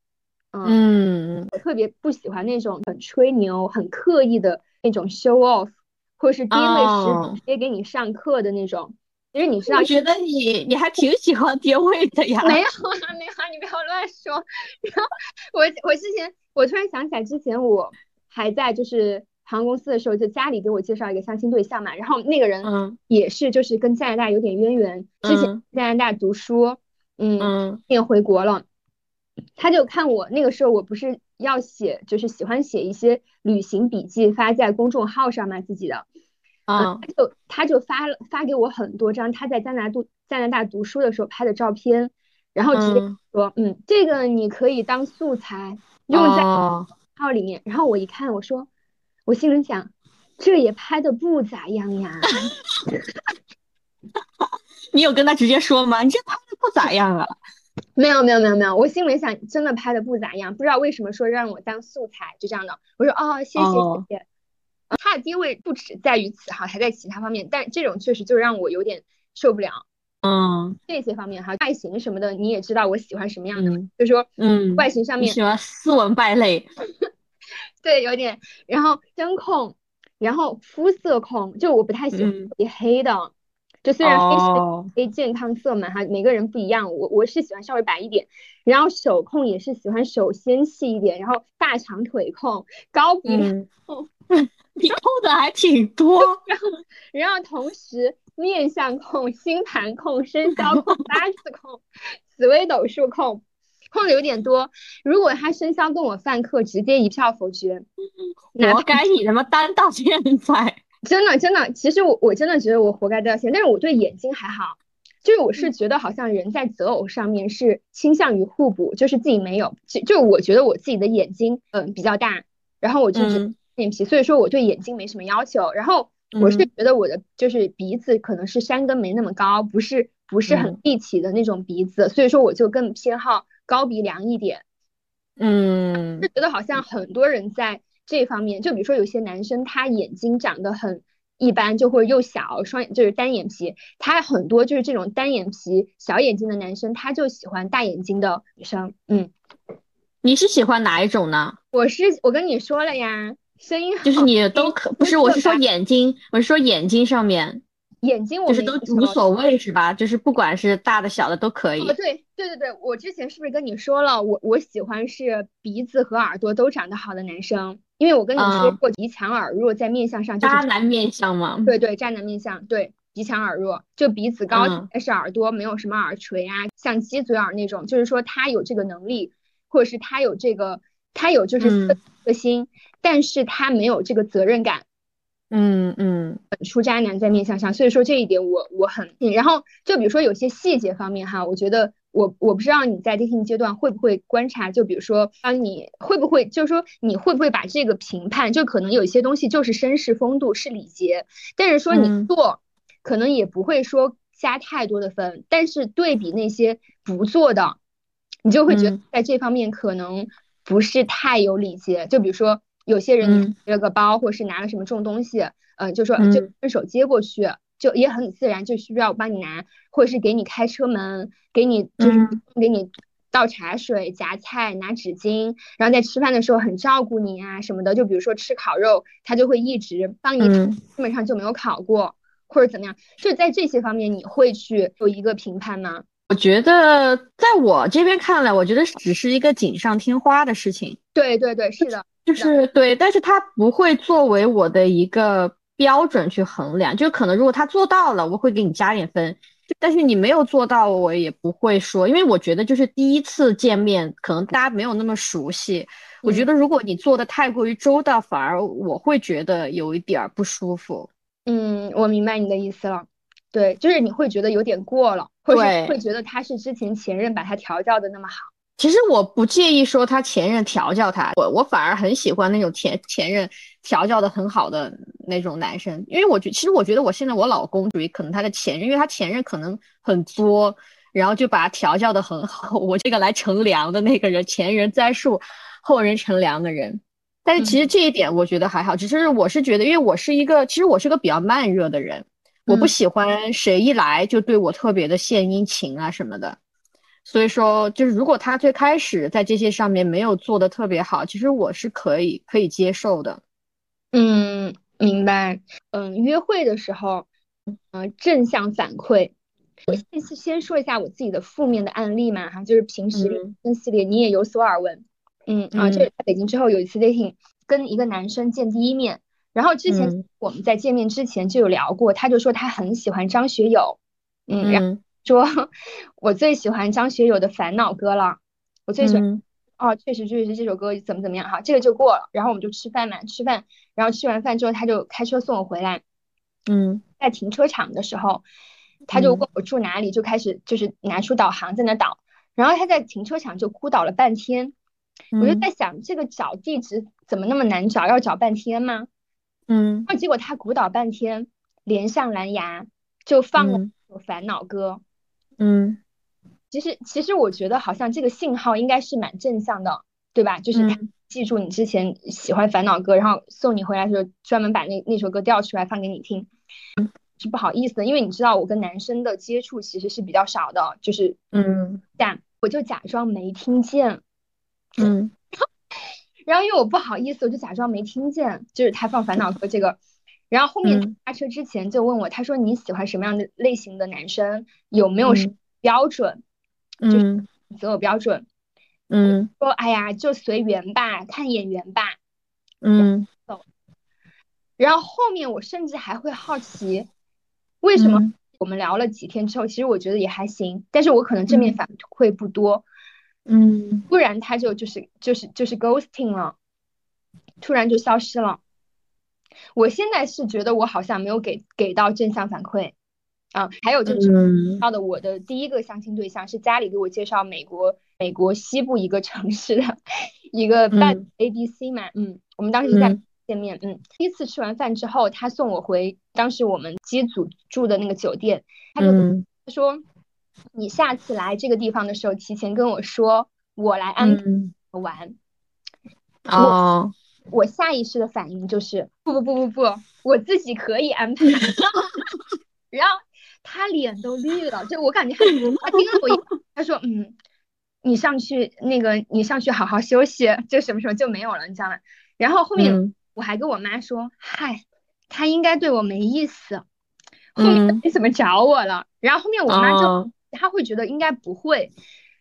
嗯，我特别不喜欢那种很吹牛、很刻意的那种 show off，或者是低位时直接给你上课的那种。其实你知道，我觉得你你还挺喜欢跌位的呀。没有啊，没有啊，你不要乱说。然后我我之前我突然想起来，之前我还在就是。航空公司的时候，就家里给我介绍一个相亲对象嘛，然后那个人也是就是跟加拿大有点渊源，之前加拿大读书，嗯，也回国了，他就看我那个时候我不是要写，就是喜欢写一些旅行笔记发在公众号上嘛自己的，啊，他就他就发了发给我很多张他在加拿大读加拿大读书的时候拍的照片，然后直接说，嗯，这个你可以当素材用在号里面，然后我一看我说。我心里想，这也拍的不咋样呀。你有跟他直接说吗？你这拍的不咋样啊？没有没有没有没有，我心里想，真的拍的不咋样，不知道为什么说让我当素材，就这样的。我说哦，谢谢谢谢。他的地位不止在于此哈，还在其他方面，但这种确实就让我有点受不了。嗯，这些方面哈，外形什么的你也知道我喜欢什么样的，就说嗯，外形上面喜欢斯文败类。对，有点，然后针控，然后肤色控，就我不太喜欢特别黑的，就虽然黑是黑健康色嘛，哈，每个人不一样，我我是喜欢稍微白一点，然后手控也是喜欢手纤细一点，然后大长腿控，高鼻梁控，你控的还挺多，然后然后同时面相控、星盘控、生肖控、八字控、紫微斗数控。控的有点多，如果他生肖跟我犯克，直接一票否决。活该你他妈单到现在，真的真的，其实我我真的觉得我活该掉线，但是我对眼睛还好，就是我是觉得好像人在择偶上面是倾向于互补，就是自己没有，就就我觉得我自己的眼睛嗯比较大，然后我就是眼皮，所以说我对眼睛没什么要求，然后我是觉得我的就是鼻子可能是山根没那么高，不是不是很立体的那种鼻子，所以说我就更偏好。高鼻梁一点，嗯，就觉得好像很多人在这方面，就比如说有些男生他眼睛长得很一般，就会又小，双眼就是单眼皮，他很多就是这种单眼皮小眼睛的男生，他就喜欢大眼睛的女生。嗯，你是喜欢哪一种呢？我是我跟你说了呀，声音就是你都可不是，我是说眼睛，我是说眼睛上面。眼睛我就是都无所谓是吧？就是不管是大的小的都可以。哦，对对对对，我之前是不是跟你说了，我我喜欢是鼻子和耳朵都长得好的男生，因为我跟你说过，鼻强耳弱在面相上就是渣男面相嘛。对对，渣男面相，对鼻强耳弱，就鼻子高，但是耳朵没有什么耳垂啊，像鸡嘴耳那种，就是说他有这个能力，或者是他有这个，他有就是色心，但是他没有这个责任感。嗯嗯，出渣男在面相上，所以说这一点我我很，然后就比如说有些细节方面哈，我觉得我我不知道你在 dating 阶段会不会观察，就比如说当你会不会就是说你会不会把这个评判，就可能有一些东西就是绅士风度是礼节，但是说你做可能也不会说加太多的分，但是对比那些不做的，你就会觉得。在这方面可能不是太有礼节，就比如说。有些人提了个包，或者是拿了什么重东西，嗯，就说就顺手接过去，就也很自然，就需要我帮你拿，或者是给你开车门，给你就是给你倒茶水、夹菜、拿纸巾，然后在吃饭的时候很照顾你啊什么的。就比如说吃烤肉，他就会一直帮你，基本上就没有烤过，或者怎么样。就在这些方面，你会去有一个评判吗？我觉得在我这边看来，我觉得只是一个锦上添花的事情。对对对，是的。就是对，但是他不会作为我的一个标准去衡量，就可能如果他做到了，我会给你加点分，但是你没有做到，我也不会说，因为我觉得就是第一次见面，可能大家没有那么熟悉，我觉得如果你做的太过于周到，反而我会觉得有一点不舒服。嗯，我明白你的意思了，对，就是你会觉得有点过了，或者会觉得他是之前前任把他调教的那么好。其实我不介意说他前任调教他，我我反而很喜欢那种前前任调教的很好的那种男生，因为我觉其实我觉得我现在我老公属于可能他的前任，因为他前任可能很作，然后就把他调教的很好，我这个来乘凉的那个人，前人栽树，后人乘凉的人。但是其实这一点我觉得还好，只是我是觉得，因为我是一个其实我是个比较慢热的人，我不喜欢谁一来就对我特别的献殷勤啊什么的。所以说，就是如果他最开始在这些上面没有做的特别好，其实我是可以可以接受的。嗯，明白。嗯，约会的时候，嗯，正向反馈。我先先说一下我自己的负面的案例嘛，哈，就是平时跟系列你也有所耳闻。嗯啊，这在北京之后有一次 dating，跟一个男生见第一面，然后之前我们在见面之前就有聊过，他就说他很喜欢张学友。嗯，然后。说，我最喜欢张学友的《烦恼歌》了。我最喜欢哦，确实确实这首歌怎么怎么样哈，这个就过了。然后我们就吃饭嘛，吃饭，然后吃完饭之后，他就开车送我回来。嗯，在停车场的时候，他就问我住哪里，就开始就是拿出导航在那导。然后他在停车场就哭导了半天，我就在想，这个找地址怎么那么难找，要找半天吗？嗯，然后结果他鼓捣半天，连上蓝牙就放了首《烦恼歌》。嗯，其实其实我觉得好像这个信号应该是蛮正向的，对吧？就是他记住你之前喜欢烦恼歌，然后送你回来的时候专门把那那首歌调出来放给你听，是不好意思的，因为你知道我跟男生的接触其实是比较少的，就是嗯，但我就假装没听见，嗯，然后因为我不好意思，我就假装没听见，就是他放烦恼歌这个。然后后面下车之前就问我，他说你喜欢什么样的类型的男生？有没有什标准？嗯，择偶标准。嗯，说哎呀，就随缘吧，看眼缘吧。嗯。然后后面我甚至还会好奇，为什么我们聊了几天之后，其实我觉得也还行，但是我可能正面反馈不多。嗯。不然他就就是就是就是 ghosting 了，突然就消失了。我现在是觉得我好像没有给给到正向反馈，啊，还有就是到的我的第一个相亲对象是家里给我介绍美国美国西部一个城市的一个伴 A B C 嘛，嗯，我们当时在见面，嗯，第一次吃完饭之后，他送我回当时我们机组住的那个酒店，他就他说你下次来这个地方的时候，提前跟我说，我来安排玩，哦。我下意识的反应就是不不不不不，我自己可以安排。然后他脸都绿了，就我感觉他 盯了我一，他说嗯，你上去那个你上去好好休息，就什么时候就没有了，你知道吗？然后后面我还跟我妈说，嗨，他应该对我没意思，后面没怎么找我了。然后后面我妈就她会觉得应该不会，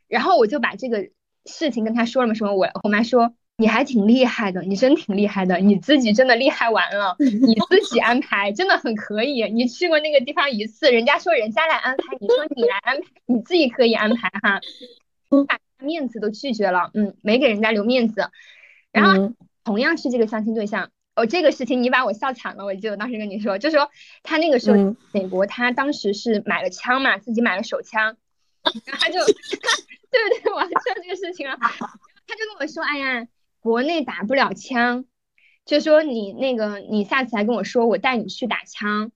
然后我就把这个事情跟他说了嘛，什么我我妈说。你还挺厉害的，你真挺厉害的，你自己真的厉害完了，你自己安排真的很可以。你去过那个地方一次，人家说人家来安排，你说你来安排，你自己可以安排哈，把面子都拒绝了，嗯，没给人家留面子。然后同样是这个相亲对象，哦，这个事情你把我笑惨了。我记得当时跟你说，就说他那个时候美国，他当时是买了枪嘛，自己买了手枪，然后他就 对不对？我还说这个事情了，他就跟我说，哎呀。国内打不了枪，就说你那个，你下次来跟我说，我带你去打枪。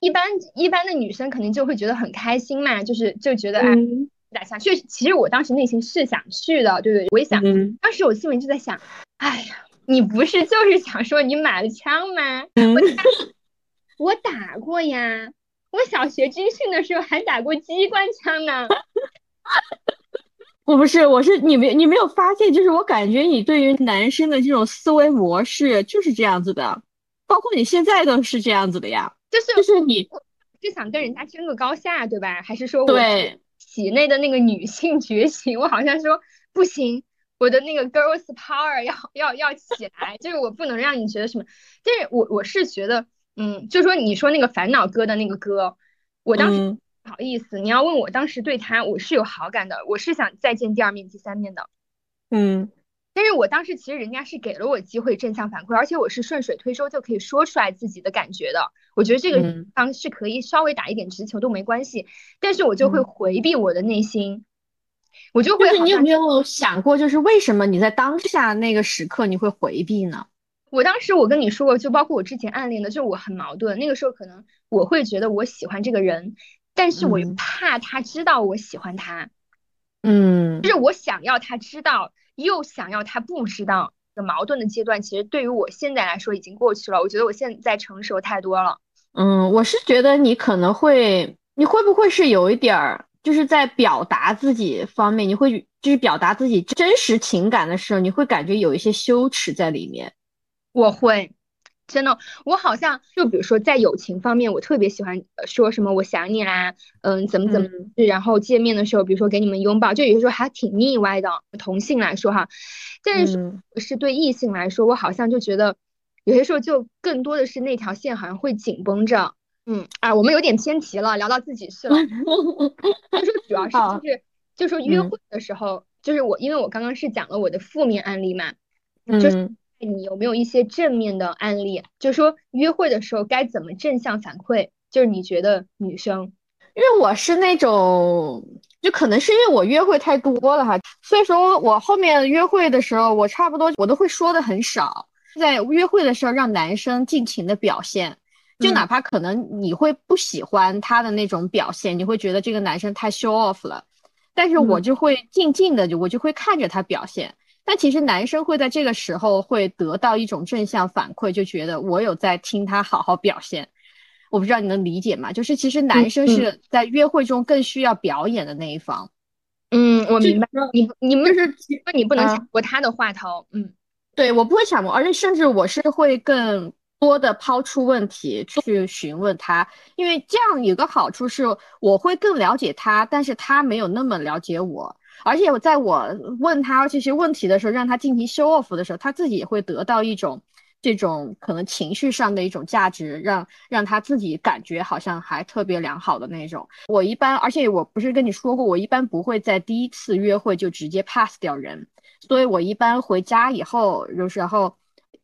一般一般的女生肯定就会觉得很开心嘛，就是就觉得哎，打枪。确实，其实我当时内心是想去的，对不对？我也想。当时我心里就在想，哎呀，你不是就是想说你买了枪吗？我我打过呀，我小学军训的时候还打过机关枪呢。我不是，我是你没你没有发现，就是我感觉你对于男生的这种思维模式就是这样子的，包括你现在都是这样子的呀，就是就是你就想跟人家争个高下，对吧？还是说对体内的那个女性觉醒？我好像说不行，我的那个 girls power 要要要起来，就是我不能让你觉得什么。但是我我是觉得，嗯，就说你说那个烦恼歌的那个歌，我当时。不好意思，你要问我当时对他，我是有好感的，我是想再见第二面、第三面的。嗯，但是我当时其实人家是给了我机会正向反馈，而且我是顺水推舟就可以说出来自己的感觉的。我觉得这个方是可以稍微打一点直球都没关系，但是我就会回避我的内心，我就会。你有没有想过，就是为什么你在当下那个时刻你会回避呢？我当时我跟你说过，就包括我之前暗恋的，就我很矛盾。那个时候可能我会觉得我喜欢这个人，但是我又怕他知道我喜欢他。嗯，就是我想要他知道，又想要他不知道的矛盾的阶段，其实对于我现在来说已经过去了。我觉得我现在成熟太多了。嗯，我是觉得你可能会，你会不会是有一点儿，就是在表达自己方面，你会就是表达自己真实情感的时候，你会感觉有一些羞耻在里面。我会，真的，我好像就比如说在友情方面，我特别喜欢说什么我想你啦，嗯，怎么怎么，然后见面的时候，比如说给你们拥抱，就有些时候还挺腻歪的。同性来说哈，但是是对异性来说，我好像就觉得有些时候就更多的是那条线好像会紧绷着。嗯，啊，我们有点偏题了，聊到自己去了。就说主要是就是就说约会的时候，就是我因为我刚刚是讲了我的负面案例嘛，就是。你有没有一些正面的案例？就是说约会的时候该怎么正向反馈？就是你觉得女生，因为我是那种，就可能是因为我约会太多了哈，所以说我后面约会的时候，我差不多我都会说的很少，在约会的时候让男生尽情的表现，就哪怕可能你会不喜欢他的那种表现，你会觉得这个男生太 show off 了，但是我就会静静的，就我就会看着他表现。但其实男生会在这个时候会得到一种正向反馈，就觉得我有在听他好好表现。我不知道你能理解吗？就是其实男生是在约会中更需要表演的那一方。嗯，我明白。你你们是你不能抢过他的话头。嗯，对我不会抢过，而且甚至我是会更多的抛出问题去询问他，因为这样有个好处是我会更了解他，但是他没有那么了解我。而且我在我问他这些问题的时候，让他进行 show off 的时候，他自己也会得到一种这种可能情绪上的一种价值，让让他自己感觉好像还特别良好的那种。我一般，而且我不是跟你说过，我一般不会在第一次约会就直接 pass 掉人，所以我一般回家以后，有时候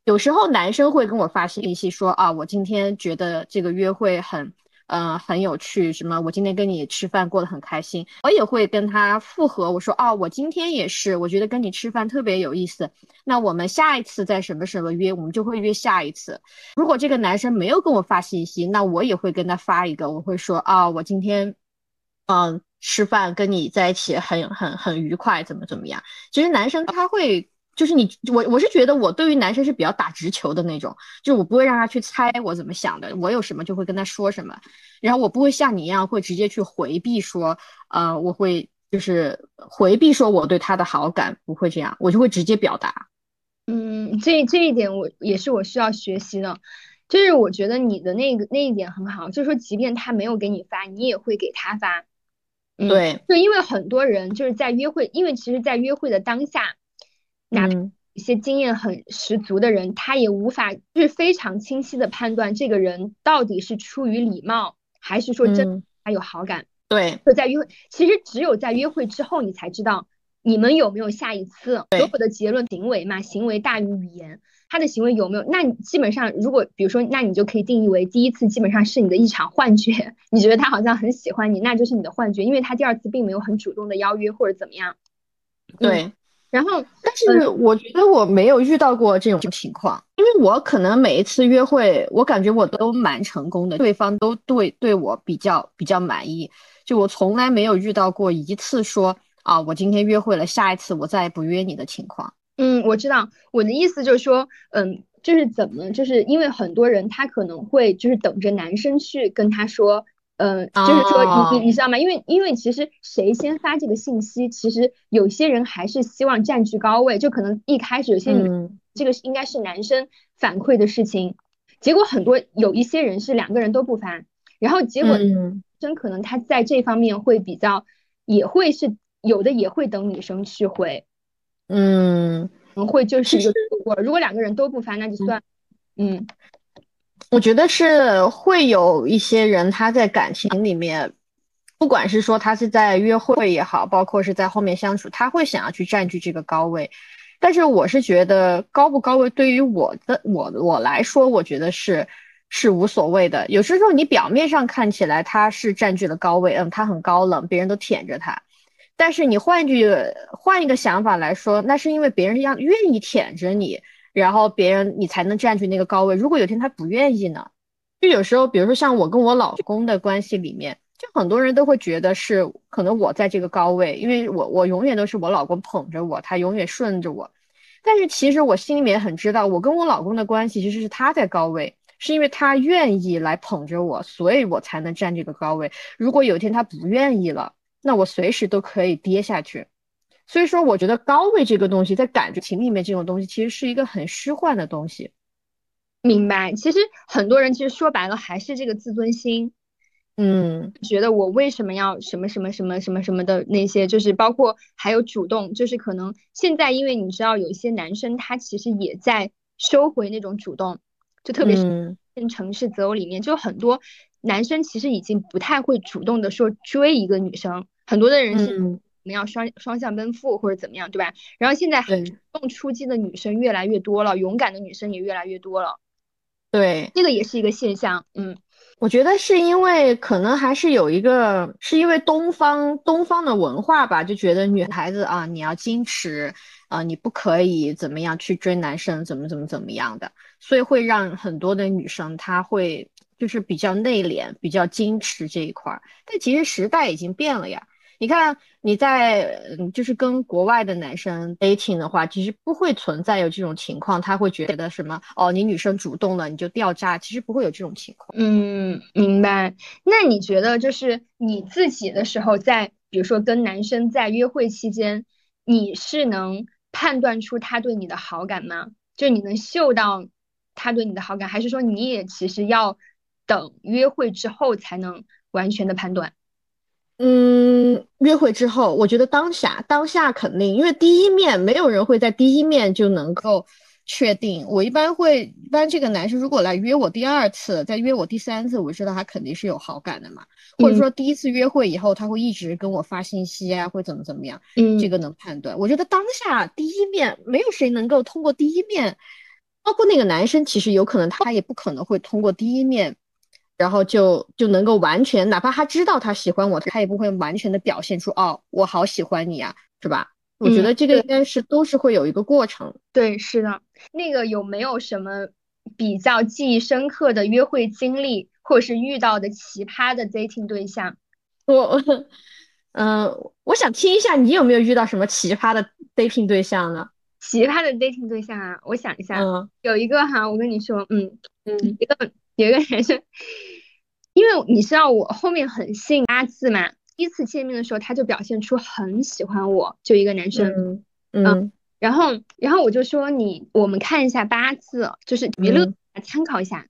有时候男生会跟我发信息说啊，我今天觉得这个约会很。嗯，很有趣。什么？我今天跟你吃饭过得很开心。我也会跟他复合。我说，哦，我今天也是，我觉得跟你吃饭特别有意思。那我们下一次在什么什么约？我们就会约下一次。如果这个男生没有跟我发信息，那我也会跟他发一个。我会说，啊，我今天，嗯，吃饭跟你在一起很很很愉快，怎么怎么样？其实男生他会。就是你，我我是觉得我对于男生是比较打直球的那种，就是我不会让他去猜我怎么想的，我有什么就会跟他说什么，然后我不会像你一样会直接去回避说，呃，我会就是回避说我对他的好感，不会这样，我就会直接表达。嗯，这这一点我也是我需要学习的，就是我觉得你的那个那一点很好，就是说即便他没有给你发，你也会给他发。对，就因为很多人就是在约会，因为其实，在约会的当下。哪怕一些经验很十足的人，他也无法就是非常清晰的判断这个人到底是出于礼貌，还是说真他有好感。对，就在约会，其实只有在约会之后，你才知道你们有没有下一次。所有的结论，行为嘛，行为大于语言。他的行为有没有？那你基本上，如果比如说，那你就可以定义为第一次基本上是你的一场幻觉。你觉得他好像很喜欢你，那就是你的幻觉，因为他第二次并没有很主动的邀约或者怎么样。对。然后，但是我觉得我没有遇到过这种情况，因为我可能每一次约会，我感觉我都蛮成功的，对方都对对我比较比较满意，就我从来没有遇到过一次说啊，我今天约会了，下一次我再也不约你的情况。嗯，我知道，我的意思就是说，嗯，就是怎么，就是因为很多人他可能会就是等着男生去跟他说。嗯，就是说你你你知道吗？因为因为其实谁先发这个信息，其实有些人还是希望占据高位，就可能一开始有些女这个应该是男生反馈的事情，结果很多有一些人是两个人都不发，然后结果真可能他在这方面会比较，也会是有的也会等女生去回，嗯，会就是一个错过，如果两个人都不发，那就算，嗯。我觉得是会有一些人，他在感情里面，不管是说他是在约会也好，包括是在后面相处，他会想要去占据这个高位。但是我是觉得高不高位对于我的我我来说，我觉得是是无所谓的。有时候你表面上看起来他是占据了高位，嗯，他很高冷，别人都舔着他，但是你换句换一个想法来说，那是因为别人要愿意舔着你，然后别人你才能占据那个高位。如果有天他不愿意呢？就有时候，比如说像我跟我老公的关系里面，就很多人都会觉得是可能我在这个高位，因为我我永远都是我老公捧着我，他永远顺着我。但是其实我心里面很知道，我跟我老公的关系其实是他在高位，是因为他愿意来捧着我，所以我才能占这个高位。如果有一天他不愿意了，那我随时都可以跌下去，所以说我觉得高位这个东西在感情里面这种东西其实是一个很虚幻的东西。明白，其实很多人其实说白了还是这个自尊心，嗯，觉得我为什么要什么什么什么什么什么的那些，就是包括还有主动，就是可能现在因为你知道有一些男生他其实也在收回那种主动，就特别是在城市择偶里面，就很多。男生其实已经不太会主动的说追一个女生，很多的人是我们要双双向奔赴或者怎么样，对吧？然后现在主动出击的女生越来越多了，勇敢的女生也越来越多了。对，这个也是一个现象。嗯，我觉得是因为可能还是有一个，是因为东方东方的文化吧，就觉得女孩子啊，你要矜持啊，你不可以怎么样去追男生，怎么怎么怎么样的，所以会让很多的女生她会。就是比较内敛、比较矜持这一块儿，但其实时代已经变了呀。你看你在就是跟国外的男生 dating 的话，其实不会存在有这种情况，他会觉得什么哦，你女生主动了你就掉渣，其实不会有这种情况。嗯，明白。那你觉得就是你自己的时候，在比如说跟男生在约会期间，你是能判断出他对你的好感吗？就你能嗅到他对你的好感，还是说你也其实要？等约会之后才能完全的判断。嗯，约会之后，我觉得当下当下肯定，因为第一面没有人会在第一面就能够确定。我一般会，一般这个男生如果来约我第二次，再约我第三次，我知道他肯定是有好感的嘛。或者说第一次约会以后，他会一直跟我发信息啊，会怎么怎么样？嗯，这个能判断。我觉得当下第一面没有谁能够通过第一面，包括那个男生，其实有可能他也不可能会通过第一面。然后就就能够完全，哪怕他知道他喜欢我，他也不会完全的表现出哦，我好喜欢你啊，是吧？我觉得这个应该是都是会有一个过程。对，是的。那个有没有什么比较记忆深刻的约会经历，或者是遇到的奇葩的 dating 对象？我，嗯，我想听一下你有没有遇到什么奇葩的 dating 对象呢？奇葩的 dating 对象啊，我想一下，有一个哈，我跟你说，嗯嗯，一个。有一个男生，因为你知道我后面很信八字嘛，第一次见面的时候他就表现出很喜欢我，就一个男生，嗯，然后然后我就说你我们看一下八字，就是娱乐参考一下，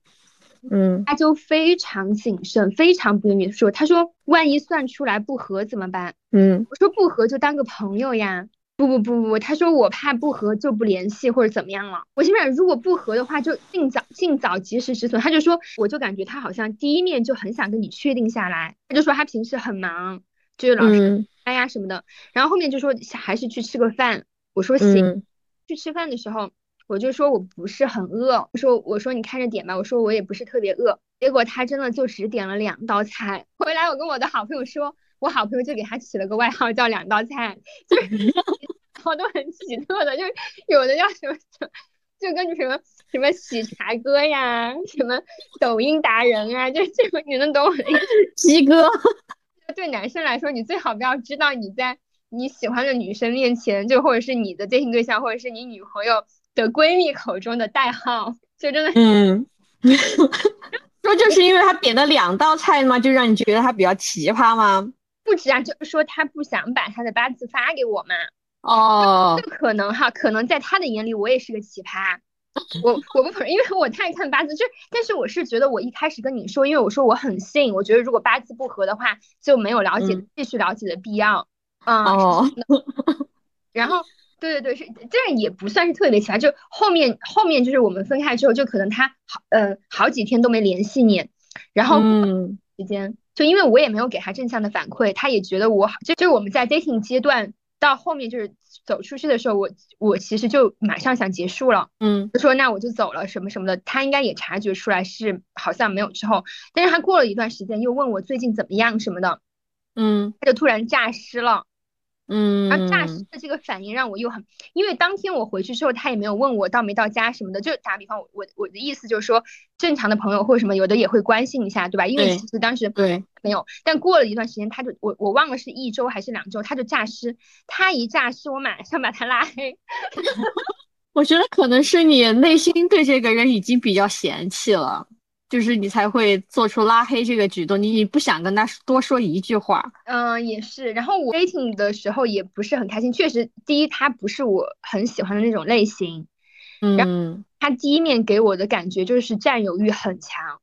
嗯，他就非常谨慎，非常不愿意说，他说万一算出来不合怎么办？嗯，我说不合就当个朋友呀。不不不不，他说我怕不合就不联系或者怎么样了。我心想如果不合的话就尽早尽早及时止损。他就说我就感觉他好像第一面就很想跟你确定下来。他就说他平时很忙，就是老是哎呀什么的。然后后面就说还是去吃个饭。我说行。去吃饭的时候我就说我不是很饿。我说我说你看着点吧。我说我也不是特别饿。结果他真的就只点了两道菜。回来我跟我的好朋友说。我好朋友就给他起了个外号叫两道菜，就是 好多很奇特的，就有的叫什么，就跟什么什么喜茶哥呀，什么抖音达人啊，就这个你能懂我的意思？鸡哥，对男生来说，你最好不要知道你在你喜欢的女生面前，就或者是你的对象对象，或者是你女朋友的闺蜜口中的代号，就真的嗯，说就是因为他点了两道菜吗？就让你觉得他比较奇葩吗？不止啊，就是说他不想把他的八字发给我嘛。哦，这可能哈，可能在他的眼里我也是个奇葩。我我不否认，因为我太看八字，就但是我是觉得我一开始跟你说，因为我说我很信，我觉得如果八字不合的话，就没有了解继续了解的必要。哦。然后，对对对，是这样也不算是特别奇葩，就后面后面就是我们分开之后，就可能他好呃好几天都没联系你，然后嗯时间。就因为我也没有给他正向的反馈，他也觉得我好，就就我们在 dating 阶段到后面就是走出去的时候，我我其实就马上想结束了，嗯，就说那我就走了什么什么的，他应该也察觉出来是好像没有之后，但是他过了一段时间又问我最近怎么样什么的，嗯，他就突然诈尸了，嗯，然后诈尸的这个反应让我又很，因为当天我回去之后，他也没有问我到没到家什么的，就打比方，我我我的意思就是说，正常的朋友或者什么有的也会关心一下，对吧？因为其实当时对没有，但过了一段时间，他就我我忘了是一周还是两周，他就诈尸，他一诈尸，我马上把他拉黑。我觉得可能是你内心对这个人已经比较嫌弃了。就是你才会做出拉黑这个举动，你你不想跟他多说一句话。嗯，也是。然后我 dating 的时候也不是很开心，确实，第一他不是我很喜欢的那种类型，嗯，他第一面给我的感觉就是占有欲很强。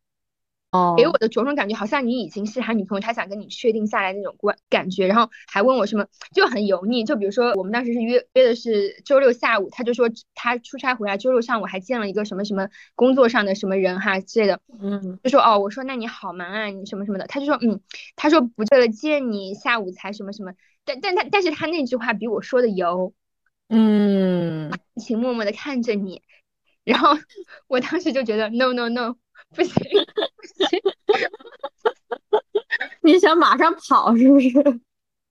给我的着重感觉，好像你已经是他女朋友，他想跟你确定下来那种关感觉，然后还问我什么，就很油腻。就比如说，我们当时是约约的是周六下午，他就说他出差回来，周六上午还见了一个什么什么工作上的什么人哈之类的，嗯，就说哦，我说那你好忙啊，你什么什么的，他就说嗯，他说不对了，见你下午才什么什么，但但他但是他那句话比我说的油，嗯，情默默的看着你，然后我当时就觉得 no no no。不行，你想马上跑是不是？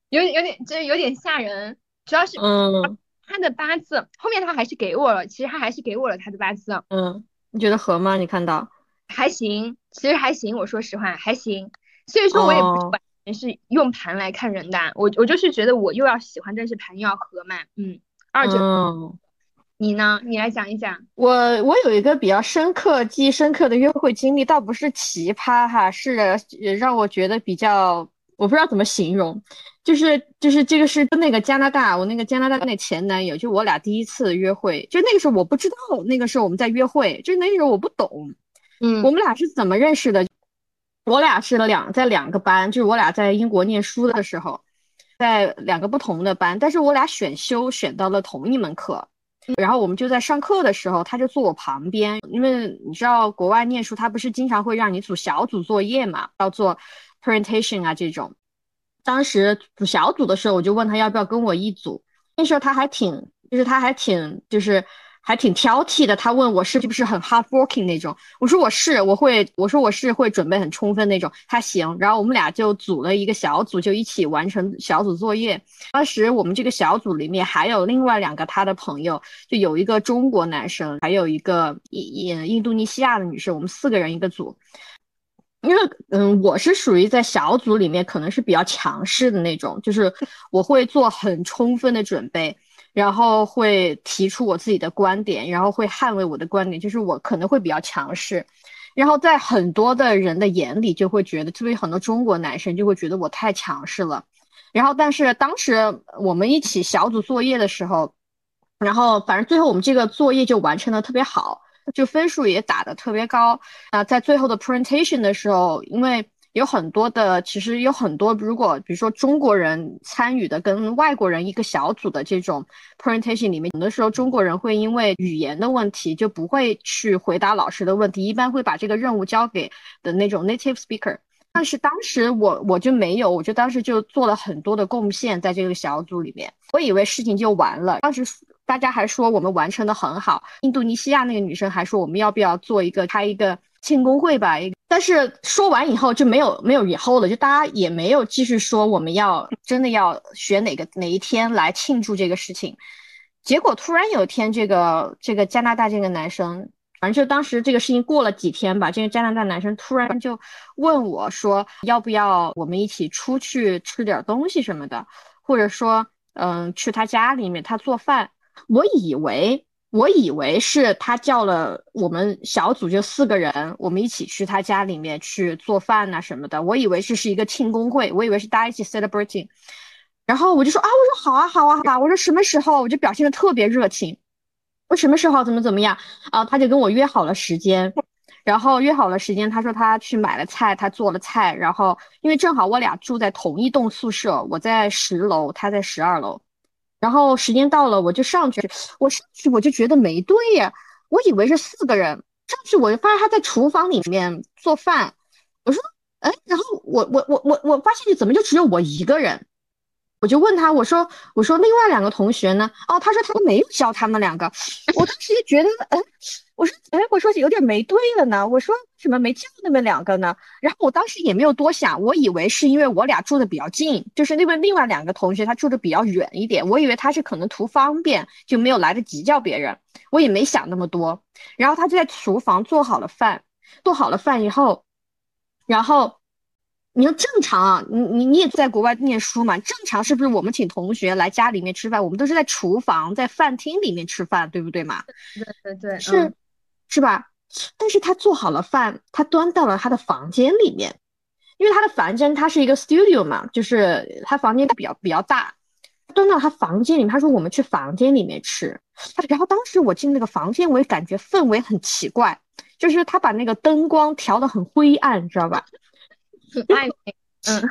有有点，就是有点吓人。主要是，嗯，他的八字后面他还是给我了，其实他还是给我了他的八字。嗯，你觉得合吗？你看到？还行，其实还行。我说实话，还行。所以说我也不是完全是用盘来看人的，我我就是觉得我又要喜欢，但是盘又要合嘛。嗯，二者。你呢？你来讲一讲。我我有一个比较深刻、记忆深刻的约会经历，倒不是奇葩哈，是让我觉得比较，我不知道怎么形容，就是就是这个是跟那个加拿大，我那个加拿大那前男友，就我俩第一次约会，就那个时候我不知道，那个时候我们在约会，就那个时候我不懂，嗯，我们俩是怎么认识的？我俩是两在两个班，就是我俩在英国念书的时候，在两个不同的班，但是我俩选修选到了同一门课。然后我们就在上课的时候，他就坐我旁边，因为你知道国外念书，他不是经常会让你组小组作业嘛，要做 presentation 啊这种。当时组小组的时候，我就问他要不要跟我一组，那时候他还挺，就是他还挺，就是。还挺挑剔的，他问我是不是很 hard working 那种，我说我是，我会，我说我是会准备很充分那种，他行，然后我们俩就组了一个小组，就一起完成小组作业。当时我们这个小组里面还有另外两个他的朋友，就有一个中国男生，还有一个印印度尼西亚的女生，我们四个人一个组。因为嗯，我是属于在小组里面可能是比较强势的那种，就是我会做很充分的准备。然后会提出我自己的观点，然后会捍卫我的观点，就是我可能会比较强势，然后在很多的人的眼里就会觉得，特别很多中国男生就会觉得我太强势了。然后，但是当时我们一起小组作业的时候，然后反正最后我们这个作业就完成的特别好，就分数也打的特别高啊。在最后的 presentation 的时候，因为有很多的，其实有很多，如果比如说中国人参与的跟外国人一个小组的这种 presentation 里面，有的时候中国人会因为语言的问题就不会去回答老师的问题，一般会把这个任务交给的那种 native speaker。但是当时我我就没有，我就当时就做了很多的贡献在这个小组里面，我以为事情就完了。当时大家还说我们完成的很好，印度尼西亚那个女生还说我们要不要做一个开一个。庆功会吧，但是说完以后就没有没有以后了，就大家也没有继续说我们要真的要选哪个哪一天来庆祝这个事情。结果突然有一天，这个这个加拿大这个男生，反正就当时这个事情过了几天吧，这个加拿大男生突然就问我说，要不要我们一起出去吃点东西什么的，或者说嗯去他家里面他做饭。我以为。我以为是他叫了我们小组就四个人，我们一起去他家里面去做饭呐什么的。我以为这是一个庆功会，我以为是大家一起 celebrating。然后我就说啊，我说好啊，好啊，好啊。我说什么时候？我就表现的特别热情。我什么时候怎么怎么样啊？他就跟我约好了时间，然后约好了时间，他说他去买了菜，他做了菜。然后因为正好我俩住在同一栋宿舍，我在十楼，他在十二楼。然后时间到了，我就上去。我上去我就觉得没对呀，我以为是四个人上去，我就发现他在厨房里面做饭。我说，哎，然后我我我我我发现你怎么就只有我一个人？我就问他，我说我说另外两个同学呢？哦，他说他都没有叫他们两个。我当时就觉得，哎，我说，哎，我说有点没对了呢。我说怎么没叫那么两个呢？然后我当时也没有多想，我以为是因为我俩住的比较近，就是那边另外两个同学他住的比较远一点，我以为他是可能图方便，就没有来得及叫别人。我也没想那么多。然后他就在厨房做好了饭，做好了饭以后，然后。你说正常啊，你你你也在国外念书嘛？正常是不是我们请同学来家里面吃饭，我们都是在厨房、在饭厅里面吃饭，对不对嘛？对对对，是是吧？但是他做好了饭，他端到了他的房间里面，因为他的房间他是一个 studio 嘛，就是他房间比较比较大，端到他房间里面，他说我们去房间里面吃。他然后当时我进那个房间，我也感觉氛围很奇怪，就是他把那个灯光调的很灰暗，知道吧？暧昧，嗯，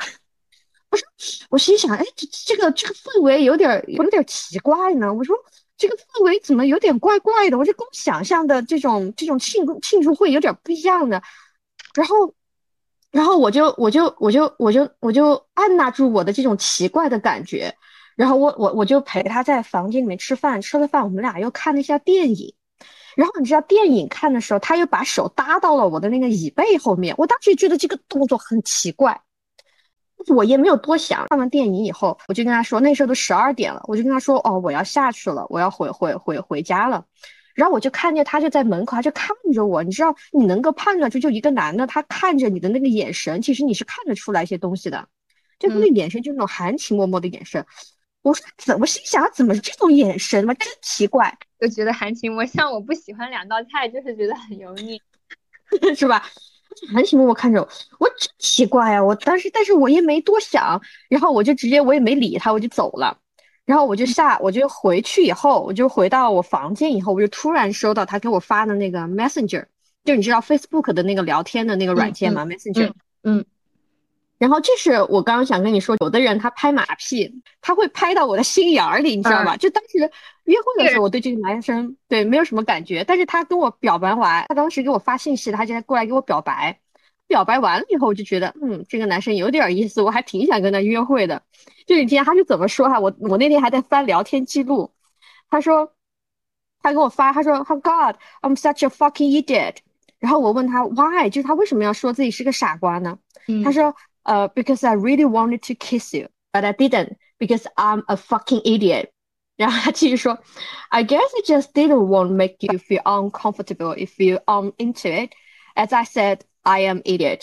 不是，我心想，哎，这这个这个氛围有点有点奇怪呢。我说这个氛围怎么有点怪怪的？我就跟我想象的这种这种庆祝庆祝会有点不一样的。然后，然后我就我就我就我就我就按捺住我的这种奇怪的感觉。然后我我我就陪他在房间里面吃饭，吃了饭，我们俩又看了一下电影。然后你知道电影看的时候，他又把手搭到了我的那个椅背后面。我当时觉得这个动作很奇怪，我也没有多想。看完电影以后，我就跟他说，那时候都十二点了，我就跟他说，哦，我要下去了，我要回回回回家了。然后我就看见他就在门口，他就看着我。你知道，你能够判断出就一个男的，他看着你的那个眼神，其实你是看得出来一些东西的，就那个眼神，就那种含情脉脉的眼神。我说怎么心想怎么是这种眼神嘛，真奇怪，就觉得含情脉像我不喜欢两道菜，就是觉得很油腻，是吧？含情脉脉看着我，我真奇怪啊！我当时，但是我也没多想，然后我就直接我也没理他，我就走了。然后我就下，我就回去以后，我就回到我房间以后，我就突然收到他给我发的那个 Messenger，就你知道 Facebook 的那个聊天的那个软件吗？Messenger，嗯。然后这是我刚刚想跟你说，有的人他拍马屁，他会拍到我的心眼儿里，你知道吧？就当时约会的时候，我对这个男生对没有什么感觉，但是他跟我表白完，他当时给我发信息，他就过来给我表白。表白完了以后，我就觉得，嗯，这个男生有点意思，我还挺想跟他约会的。就你听他是怎么说哈？我我那天还在翻聊天记录，他说他给我发，他说，Oh God, I'm such a fucking idiot。然后我问他 Why，就是他为什么要说自己是个傻瓜呢？他说。呃，because I really wanted to kiss you, but I didn't because I'm a fucking idiot。然后他继续说，I guess I just didn't want to make you feel uncomfortable if you aren't into it. As I said, I am idiot。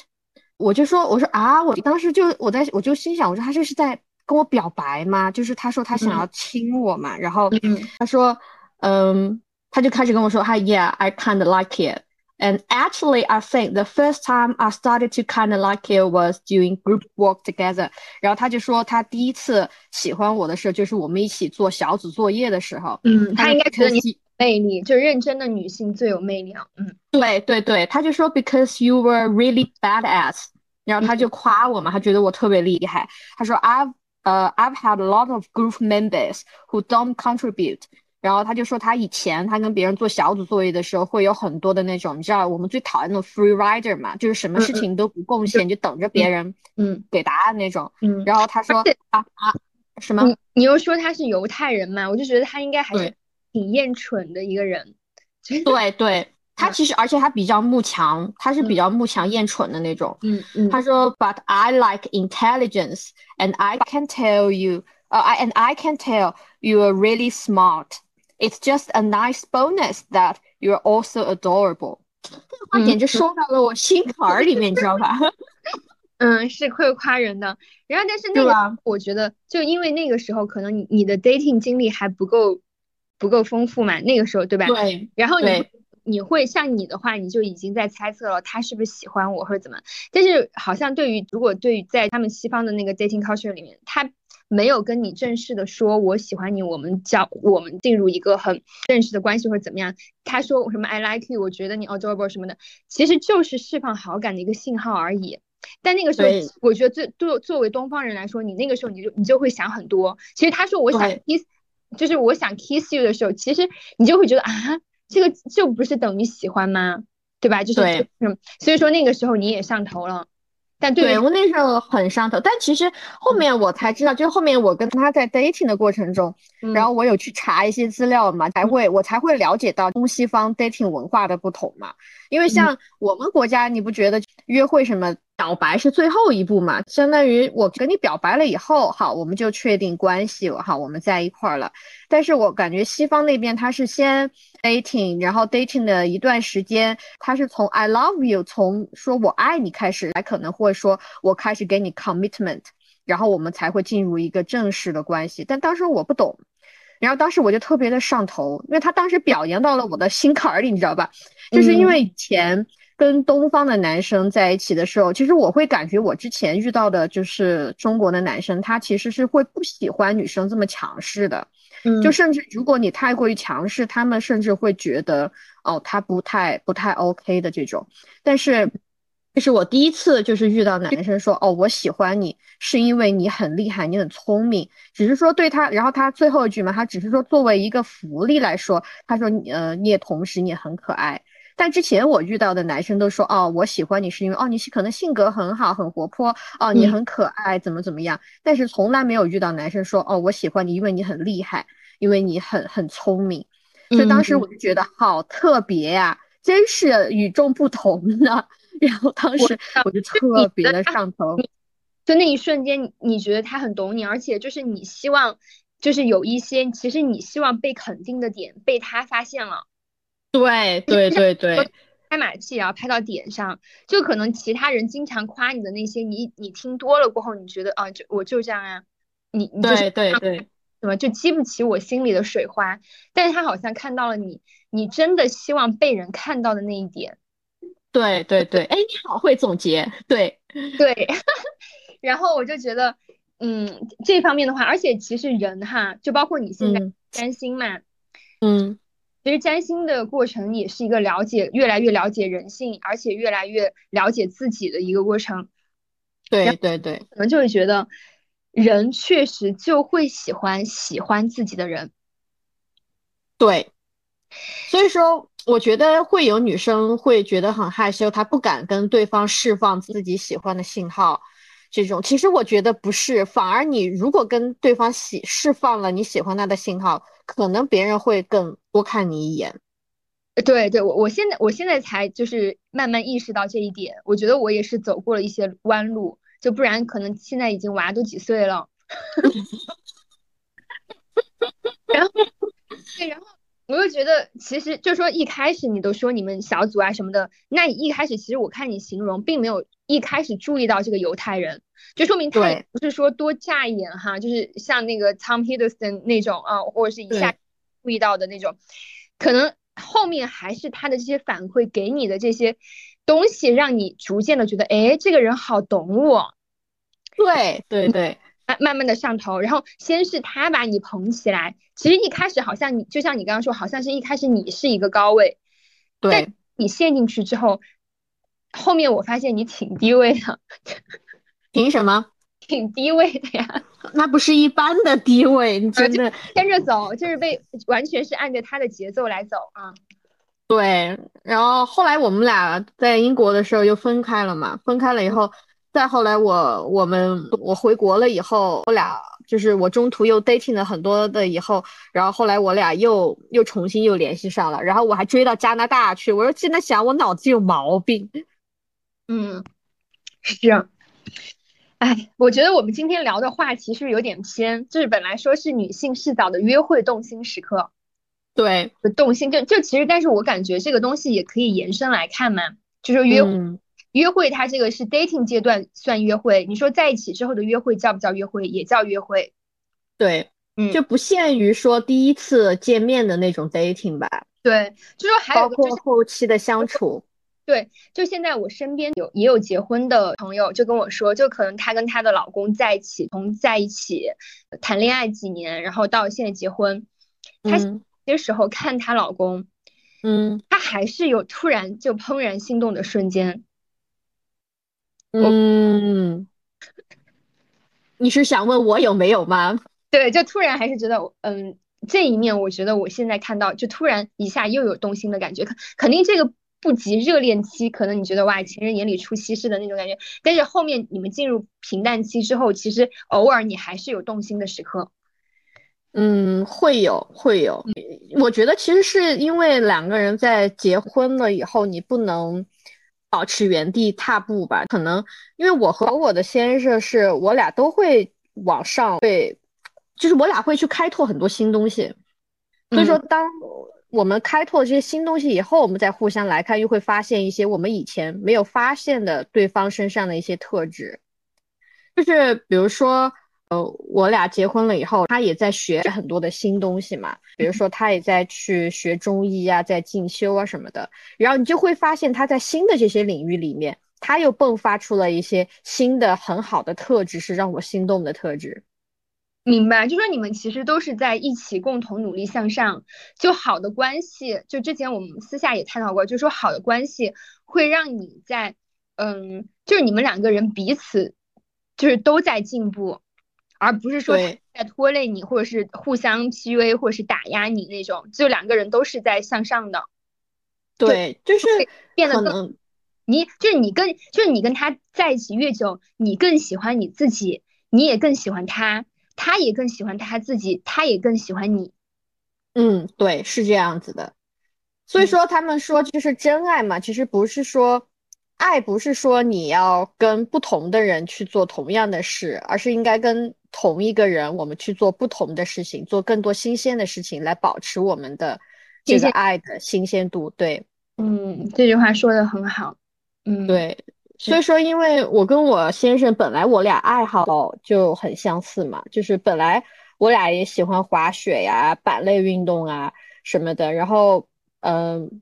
我就说，我说啊，我当时就我在我就心想，我说他这是在跟我表白吗？就是他说他想要亲我嘛，然后他说，嗯，他就开始跟我说，他 Yeah, I kind of like it。 and actually, I think the first time I started to kind of like it was doing group work together。然后他就说他第一次喜欢我的时候，就是我们一起做小组作业的时候。嗯，他应该觉得你魅力，就认真的女性最有魅力啊。嗯，对对对，他就说 because you were really badass，然后他就夸我嘛，他觉得我特别厉害。他说 I've 呃、uh, I've had a lot of group members who don't contribute。 然后他就说，他以前他跟别人做小组作业的时候，会有很多的那种，你知道我们最讨厌那种 free rider 嘛，就是什么事情都不贡献，就等着别人嗯给答案那种。嗯。然后他说啊啊什么？你你又说他是犹太人嘛？我就觉得他应该还是挺厌蠢的一个人。对对，他其实而且他比较慕强，他是比较慕强厌蠢的那种。嗯嗯。他说，But I like intelligence, and I can tell you, uh, I and I can tell you are really smart. It's just a nice bonus that you're also adorable。这个话简直说到了我心坎儿里面，你知道吧？嗯，是会夸人的。然后，但是那个，我觉得，就因为那个时候，可能你你的 dating 经历还不够不够丰富嘛，那个时候，对吧？对。然后你你会像你的话，你就已经在猜测了他是不是喜欢我或者怎么。但是好像对于如果对于在他们西方的那个 dating culture 里面，他。没有跟你正式的说我喜欢你，我们交我们进入一个很正式的关系或者怎么样。他说什么 I like you，我觉得你 adorable 什么的，其实就是释放好感的一个信号而已。但那个时候，我觉得最作作为东方人来说，你那个时候你就你就会想很多。其实他说我想 kiss，就是我想 kiss you 的时候，其实你就会觉得啊，这个就不是等于喜欢吗？对吧？就是嗯，所以说那个时候你也上头了。但对我那时候很上头，但其实后面我才知道，就后面我跟他在 dating 的过程中，然后我有去查一些资料嘛，才会我才会了解到东西方 dating 文化的不同嘛。因为像我们国家，你不觉得约会什么表白是最后一步嘛？相当于我跟你表白了以后，好，我们就确定关系了，好，我们在一块儿了。但是我感觉西方那边他是先。dating，然后 dating 的一段时间，他是从 I love you，从说我爱你开始，来可能会说我开始给你 commitment，然后我们才会进入一个正式的关系。但当时我不懂，然后当时我就特别的上头，因为他当时表扬到了我的心坎儿里，你知道吧？就是因为以前跟东方的男生在一起的时候，其实我会感觉我之前遇到的就是中国的男生，他其实是会不喜欢女生这么强势的。就甚至如果你太过于强势，他们甚至会觉得哦，他不太不太 OK 的这种。但是，这是我第一次就是遇到男生说哦，我喜欢你是因为你很厉害，你很聪明。只是说对他，然后他最后一句嘛，他只是说作为一个福利来说，他说你呃你也同时你也很可爱。但之前我遇到的男生都说哦，我喜欢你是因为哦你是可能性格很好，很活泼哦，你很可爱，怎么怎么样？但是从来没有遇到男生说哦，我喜欢你，因为你很厉害，因为你很很聪明。所以当时我就觉得好特别呀，真是与众不同的。然后当时我就特别的上头，就那一瞬间，你觉得他很懂你，而且就是你希望，就是有一些其实你希望被肯定的点被他发现了。对对对对，拍马屁也要，拍到点上，就可能其他人经常夸你的那些，你你听多了过后，你觉得啊，就我就这样啊，你你就是对对，什么就激不起我心里的水花。但是他好像看到了你，你真的希望被人看到的那一点。对对对，哎，你好会总结，对对。然后我就觉得，嗯，这方面的话，而且其实人哈，就包括你现在占星嘛，嗯。其实占星的过程也是一个了解，越来越了解人性，而且越来越了解自己的一个过程。对对对，可能就会觉得人确实就会喜欢喜欢自己的人。对，所以说我觉得会有女生会觉得很害羞，她不敢跟对方释放自己喜欢的信号。这种其实我觉得不是，反而你如果跟对方喜释放了你喜欢他的信号，可能别人会更多看你一眼。对对，我我现在我现在才就是慢慢意识到这一点，我觉得我也是走过了一些弯路，就不然可能现在已经娃都几岁了。然后对，然后。我就觉得，其实就说一开始你都说你们小组啊什么的，那你一开始其实我看你形容，并没有一开始注意到这个犹太人，就说明他也不是说多扎眼哈，就是像那个 Tom Hiddleston 那种啊，或者是一下注意到的那种，可能后面还是他的这些反馈给你的这些东西，让你逐渐的觉得，哎，这个人好懂我。对对对。慢慢的上头，然后先是他把你捧起来，其实一开始好像你就像你刚刚说，好像是一开始你是一个高位，对，你陷进去之后，后面我发现你挺低位的，凭什么？挺低位的呀，那不是一般的低位，你真的跟着走，就是被完全是按着他的节奏来走啊。对，然后后来我们俩在英国的时候又分开了嘛，分开了以后。再后来，我我们我回国了以后，我俩就是我中途又 dating 了很多的以后，然后后来我俩又又重新又联系上了，然后我还追到加拿大去。我说现在想，我脑子有毛病。嗯，是这样。哎，我觉得我们今天聊的话题是不是有点偏？就是本来说是女性视角的约会动心时刻，对，动心就就其实，但是我感觉这个东西也可以延伸来看嘛，就是约。约会，它这个是 dating 阶段算约会。你说在一起之后的约会叫不叫约会？也叫约会。对，嗯，就不限于说第一次见面的那种 dating 吧。对，就说还有包括后期的相处。对，就现在我身边有也有结婚的朋友，就跟我说，就可能她跟她的老公在一起，从在一起谈恋爱几年，然后到现在结婚，她些时候看她老公，嗯，她还是有突然就怦然心动的瞬间。嗯，你是想问我有没有吗？对，就突然还是觉得，嗯，这一面我觉得我现在看到，就突然一下又有动心的感觉。肯肯定这个不及热恋期，可能你觉得哇，情人眼里出西施的那种感觉。但是后面你们进入平淡期之后，其实偶尔你还是有动心的时刻。嗯，会有会有。我觉得其实是因为两个人在结婚了以后，你不能保持原地踏步吧？可能因为我和我的先生是我俩都会往上，会就是我俩会去开拓很多新东西。所以说，当我们开拓这些新东西以后，我们再互相来看，又会发现一些我们以前没有发现的对方身上的一些特质，就是比如说。呃，我俩结婚了以后，他也在学很多的新东西嘛，比如说他也在去学中医啊，在进修啊什么的。然后你就会发现他在新的这些领域里面，他又迸发出了一些新的很好的特质，是让我心动的特质。明白，就说你们其实都是在一起共同努力向上。就好的关系，就之前我们私下也探讨过，就说好的关系会让你在，嗯，就是你们两个人彼此就是都在进步。而不是说在拖累你，或者是互相 PUA，或者是打压你那种，就两个人都是在向上的。对，就是变得更，你就是你跟就是你跟他在一起越久，你更喜欢你自己，你也更喜欢他，他也更喜欢他自己，他也更喜欢你。嗯，对，是这样子的。所以说他们说就是真爱嘛，其实不是说。爱不是说你要跟不同的人去做同样的事，而是应该跟同一个人，我们去做不同的事情，做更多新鲜的事情，来保持我们的这个爱的新鲜度。对，嗯，这句话说的很好。嗯，对。所以说，因为我跟我先生本来我俩爱好就很相似嘛，就是本来我俩也喜欢滑雪呀、板类运动啊什么的，然后嗯。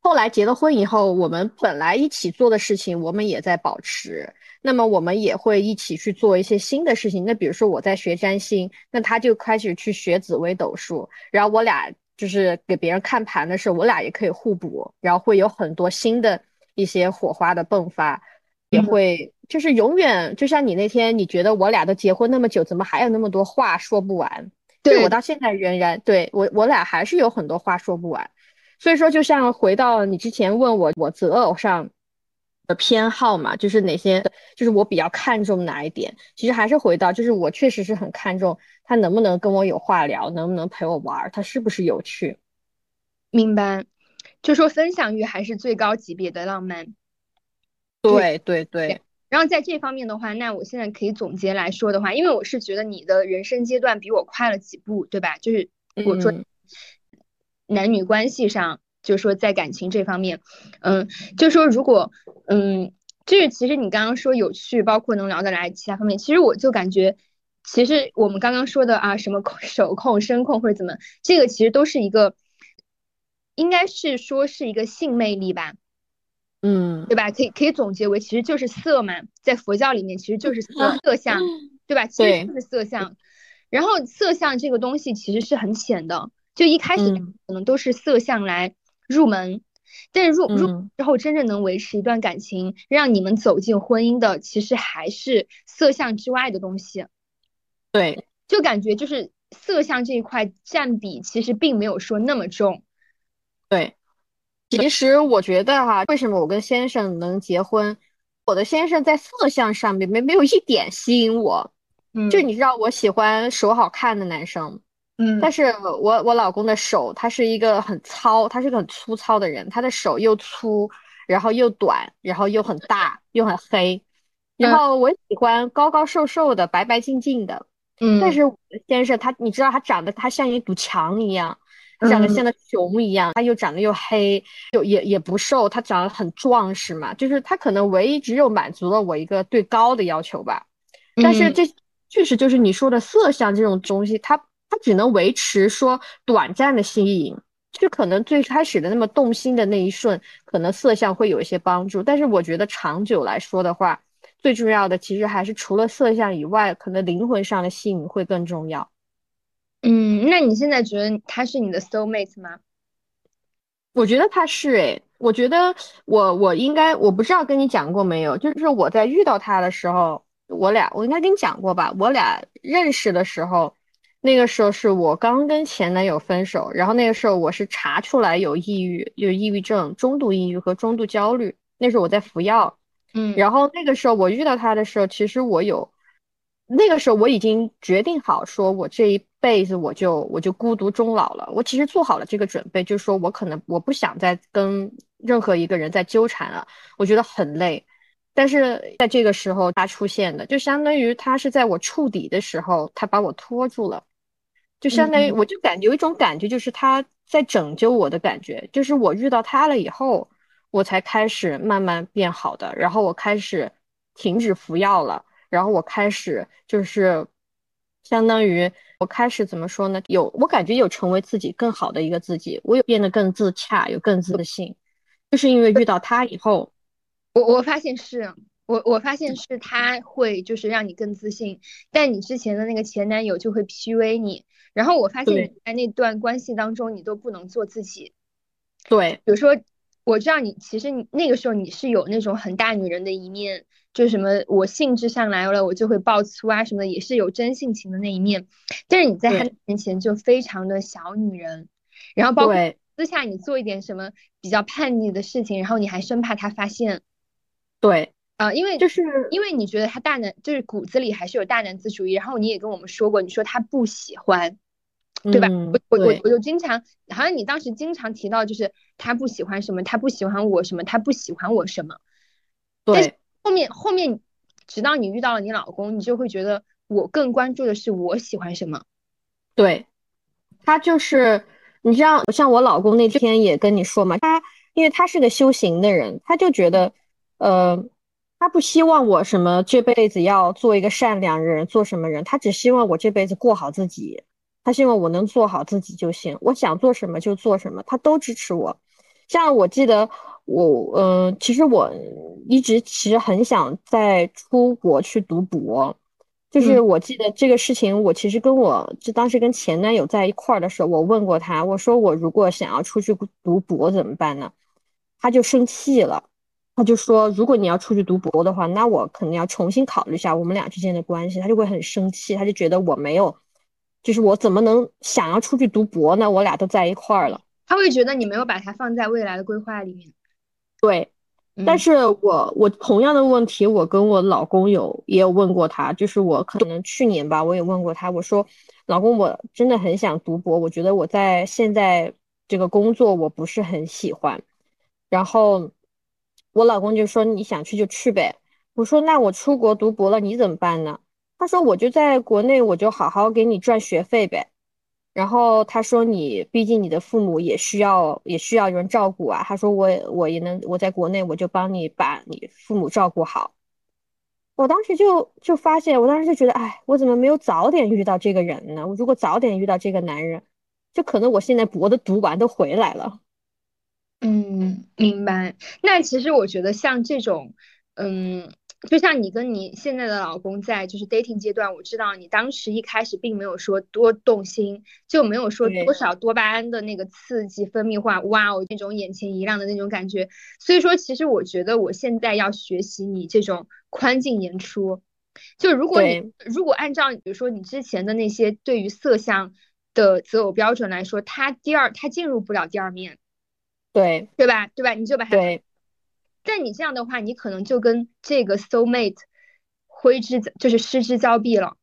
后来结了婚以后，我们本来一起做的事情，我们也在保持。那么我们也会一起去做一些新的事情。那比如说我在学占星，那他就开始去学紫微斗数。然后我俩就是给别人看盘的时候，我俩也可以互补，然后会有很多新的一些火花的迸发，也会就是永远就像你那天，你觉得我俩都结婚那么久，怎么还有那么多话说不完？对我到现在仍然对我我俩还是有很多话说不完。所以说，就像回到你之前问我我择偶上的偏好嘛，就是哪些，就是我比较看重哪一点。其实还是回到，就是我确实是很看重他能不能跟我有话聊，能不能陪我玩，他是不是有趣。明白，就说分享欲还是最高级别的浪漫。对对对。然后在这方面的话，那我现在可以总结来说的话，因为我是觉得你的人生阶段比我快了几步，对吧？就是我说。男女关系上，就是说在感情这方面，嗯，就说如果，嗯，就是其实你刚刚说有趣，包括能聊得来，其他方面，其实我就感觉，其实我们刚刚说的啊，什么手控、声控或者怎么，这个其实都是一个，应该是说是一个性魅力吧，嗯，对吧？可以可以总结为，其实就是色嘛，在佛教里面其实就是色 色相，对吧？其实就是色相，然后色相这个东西其实是很浅的。就一开始可能都是色相来入门，但是入入之后真正能维持一段感情，让你们走进婚姻的，其实还是色相之外的东西。对，就感觉就是色相这一块占比其实并没有说那么重。对，其实我觉得哈，为什么我跟先生能结婚，我的先生在色相上面没没有一点吸引我。嗯，就你知道我喜欢手好看的男生。嗯，但是我我老公的手，他是一个很糙，他是个很粗糙的人，他的手又粗，然后又短，然后又很大，又很黑。然后我喜欢高高瘦瘦的，白白净净的。嗯，但是我的先生他，你知道他长得他像一堵墙一样，长得像个熊一样，他又长得又黑，又也也不瘦，他长得很壮实嘛。就是他可能唯一只有满足了我一个对高的要求吧。但是这确实就是你说的色相这种东西，他。它只能维持说短暂的吸引，就可能最开始的那么动心的那一瞬，可能色相会有一些帮助。但是我觉得长久来说的话，最重要的其实还是除了色相以外，可能灵魂上的吸引会更重要。嗯，那你现在觉得他是你的 soul mate 吗？我觉得他是诶，我觉得我我应该我不知道跟你讲过没有，就是我在遇到他的时候，我俩我应该跟你讲过吧？我俩认识的时候。那个时候是我刚跟前男友分手，然后那个时候我是查出来有抑郁，有抑郁症，中度抑郁和中度焦虑。那时候我在服药，嗯，然后那个时候我遇到他的时候，其实我有，那个时候我已经决定好，说我这一辈子我就我就孤独终老了。我其实做好了这个准备，就是说我可能我不想再跟任何一个人再纠缠了，我觉得很累。但是在这个时候他出现的，就相当于他是在我触底的时候，他把我拖住了。就相当于，我就感觉有一种感觉，就是他在拯救我的感觉，就是我遇到他了以后，我才开始慢慢变好的，然后我开始停止服药了，然后我开始就是相当于我开始怎么说呢？有我感觉有成为自己更好的一个自己，我有变得更自洽，有更自信，就是因为遇到他以后，我我发现是。我我发现是他会就是让你更自信，但你之前的那个前男友就会 PUA 你。然后我发现你在那段关系当中，你都不能做自己。对，比如说，我知道你其实你那个时候你是有那种很大女人的一面，就是什么我兴致上来了我就会爆粗啊什么的，也是有真性情的那一面。但是你在他面前就非常的小女人，然后包括私下你做一点什么比较叛逆的事情，然后你还生怕他发现。对。啊，因为就是因为你觉得他大男，就是骨子里还是有大男子主义，然后你也跟我们说过，你说他不喜欢，对吧？我我我我就经常，好像你当时经常提到，就是他不喜欢什么，他不喜欢我什么，他不喜欢我什么。对。后面后面，直到你遇到了你老公，你就会觉得我更关注的是我喜欢什么。对，他就是你像像我老公那天也跟你说嘛，他因为他是个修行的人，他就觉得，呃。他不希望我什么这辈子要做一个善良人，做什么人？他只希望我这辈子过好自己。他希望我能做好自己就行，我想做什么就做什么，他都支持我。像我记得我，嗯，其实我一直其实很想在出国去读博。就是我记得这个事情，我其实跟我就当时跟前男友在一块儿的时候，我问过他，我说我如果想要出去读博怎么办呢？他就生气了。他就说，如果你要出去读博的话，那我可能要重新考虑一下我们俩之间的关系。他就会很生气，他就觉得我没有，就是我怎么能想要出去读博呢？我俩都在一块儿了，他会觉得你没有把他放在未来的规划里面。对，但是我我同样的问题，我跟我老公有也有问过他，就是我可能去年吧，我也问过他，我说，老公，我真的很想读博，我觉得我在现在这个工作我不是很喜欢，然后。我老公就说你想去就去呗，我说那我出国读博了你怎么办呢？他说我就在国内我就好好给你赚学费呗。然后他说你毕竟你的父母也需要也需要人照顾啊。他说我我也能我在国内我就帮你把你父母照顾好。我当时就就发现，我当时就觉得，哎，我怎么没有早点遇到这个人呢？我如果早点遇到这个男人，就可能我现在博的读完都回来了。嗯，明白。那其实我觉得像这种，嗯，就像你跟你现在的老公在就是 dating 阶段，我知道你当时一开始并没有说多动心，就没有说多少多巴胺的那个刺激分泌化，哇哦那种眼前一亮的那种感觉。所以说，其实我觉得我现在要学习你这种宽进严出。就如果你如果按照比如说你之前的那些对于色相的择偶标准来说，他第二他进入不了第二面。对对吧？对吧？你就把它。对。但你这样的话，你可能就跟这个 soul mate 挥之就是失之交臂了。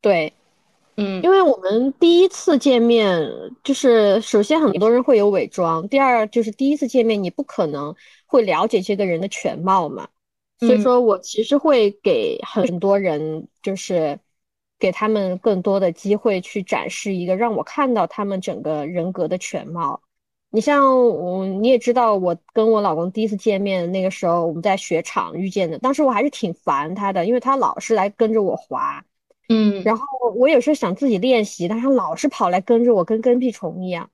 对，嗯，因为我们第一次见面，就是首先很多人会有伪装，第二就是第一次见面，你不可能会了解这个人的全貌嘛。所以说我其实会给很多人，就是给他们更多的机会去展示一个，让我看到他们整个人格的全貌。你像我，你也知道，我跟我老公第一次见面那个时候，我们在雪场遇见的。当时我还是挺烦他的，因为他老是来跟着我滑，嗯，然后我有时候想自己练习，但他老是跑来跟着我，跟跟屁虫一样。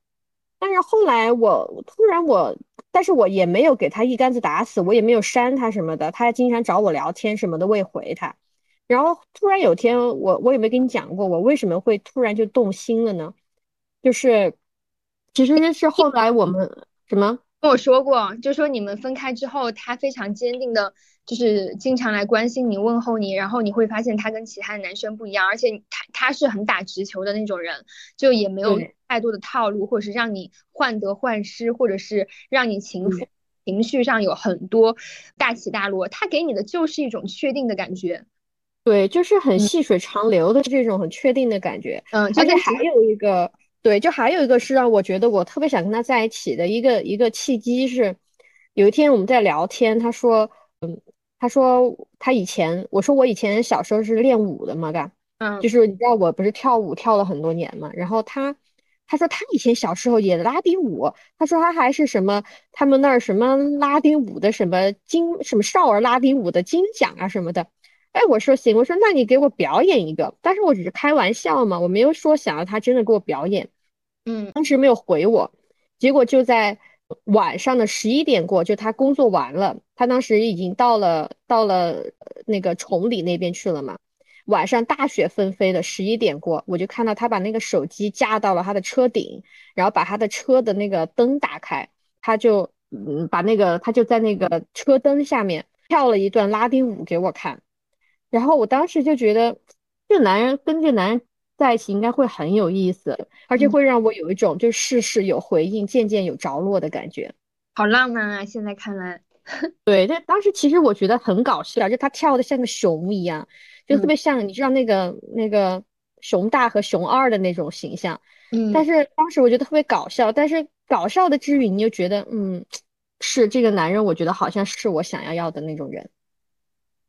但是后来我突然我，但是我也没有给他一竿子打死，我也没有删他什么的，他还经常找我聊天什么的，我也回他。然后突然有天，我我有没有跟你讲过，我为什么会突然就动心了呢？就是。其实是后来我们什么？跟我说过，就说你们分开之后，他非常坚定的，就是经常来关心你、问候你，然后你会发现他跟其他的男生不一样，而且他他是很打直球的那种人，就也没有太多的套路，或者是让你患得患失，或者是让你情绪情绪上有很多大起大落，他给你的就是一种确定的感觉。对，就是很细水长流的这种很确定的感觉。嗯，而且还有一个，对，就还有一个是让我觉得我特别想跟他在一起的一个一个契机是，有一天我们在聊天，他说，嗯，他说他以前，我说我以前小时候是练舞的嘛，嘎，嗯，就是你知道我不是跳舞跳了很多年嘛，然后他他说他以前小时候也拉丁舞，他说他还是什么他们那儿什么拉丁舞的什么金什么少儿拉丁舞的金奖啊什么的。哎，我说行，我说那你给我表演一个，但是我只是开玩笑嘛，我没有说想要他真的给我表演，嗯，当时没有回我，结果就在晚上的十一点过，就他工作完了，他当时已经到了到了那个崇礼那边去了嘛，晚上大雪纷飞的十一点过，我就看到他把那个手机架到了他的车顶，然后把他的车的那个灯打开，他就嗯把那个他就在那个车灯下面跳了一段拉丁舞给我看。然后我当时就觉得，这男人跟这男人在一起应该会很有意思，而且会让我有一种就事事有回应，件件有着落的感觉，好浪漫啊！现在看来，对，但当时其实我觉得很搞笑，就他跳的像个熊一样，就特别像你知道那个那个熊大和熊二的那种形象，嗯，但是当时我觉得特别搞笑，但是搞笑的之余，你就觉得，嗯，是这个男人，我觉得好像是我想要要的那种人。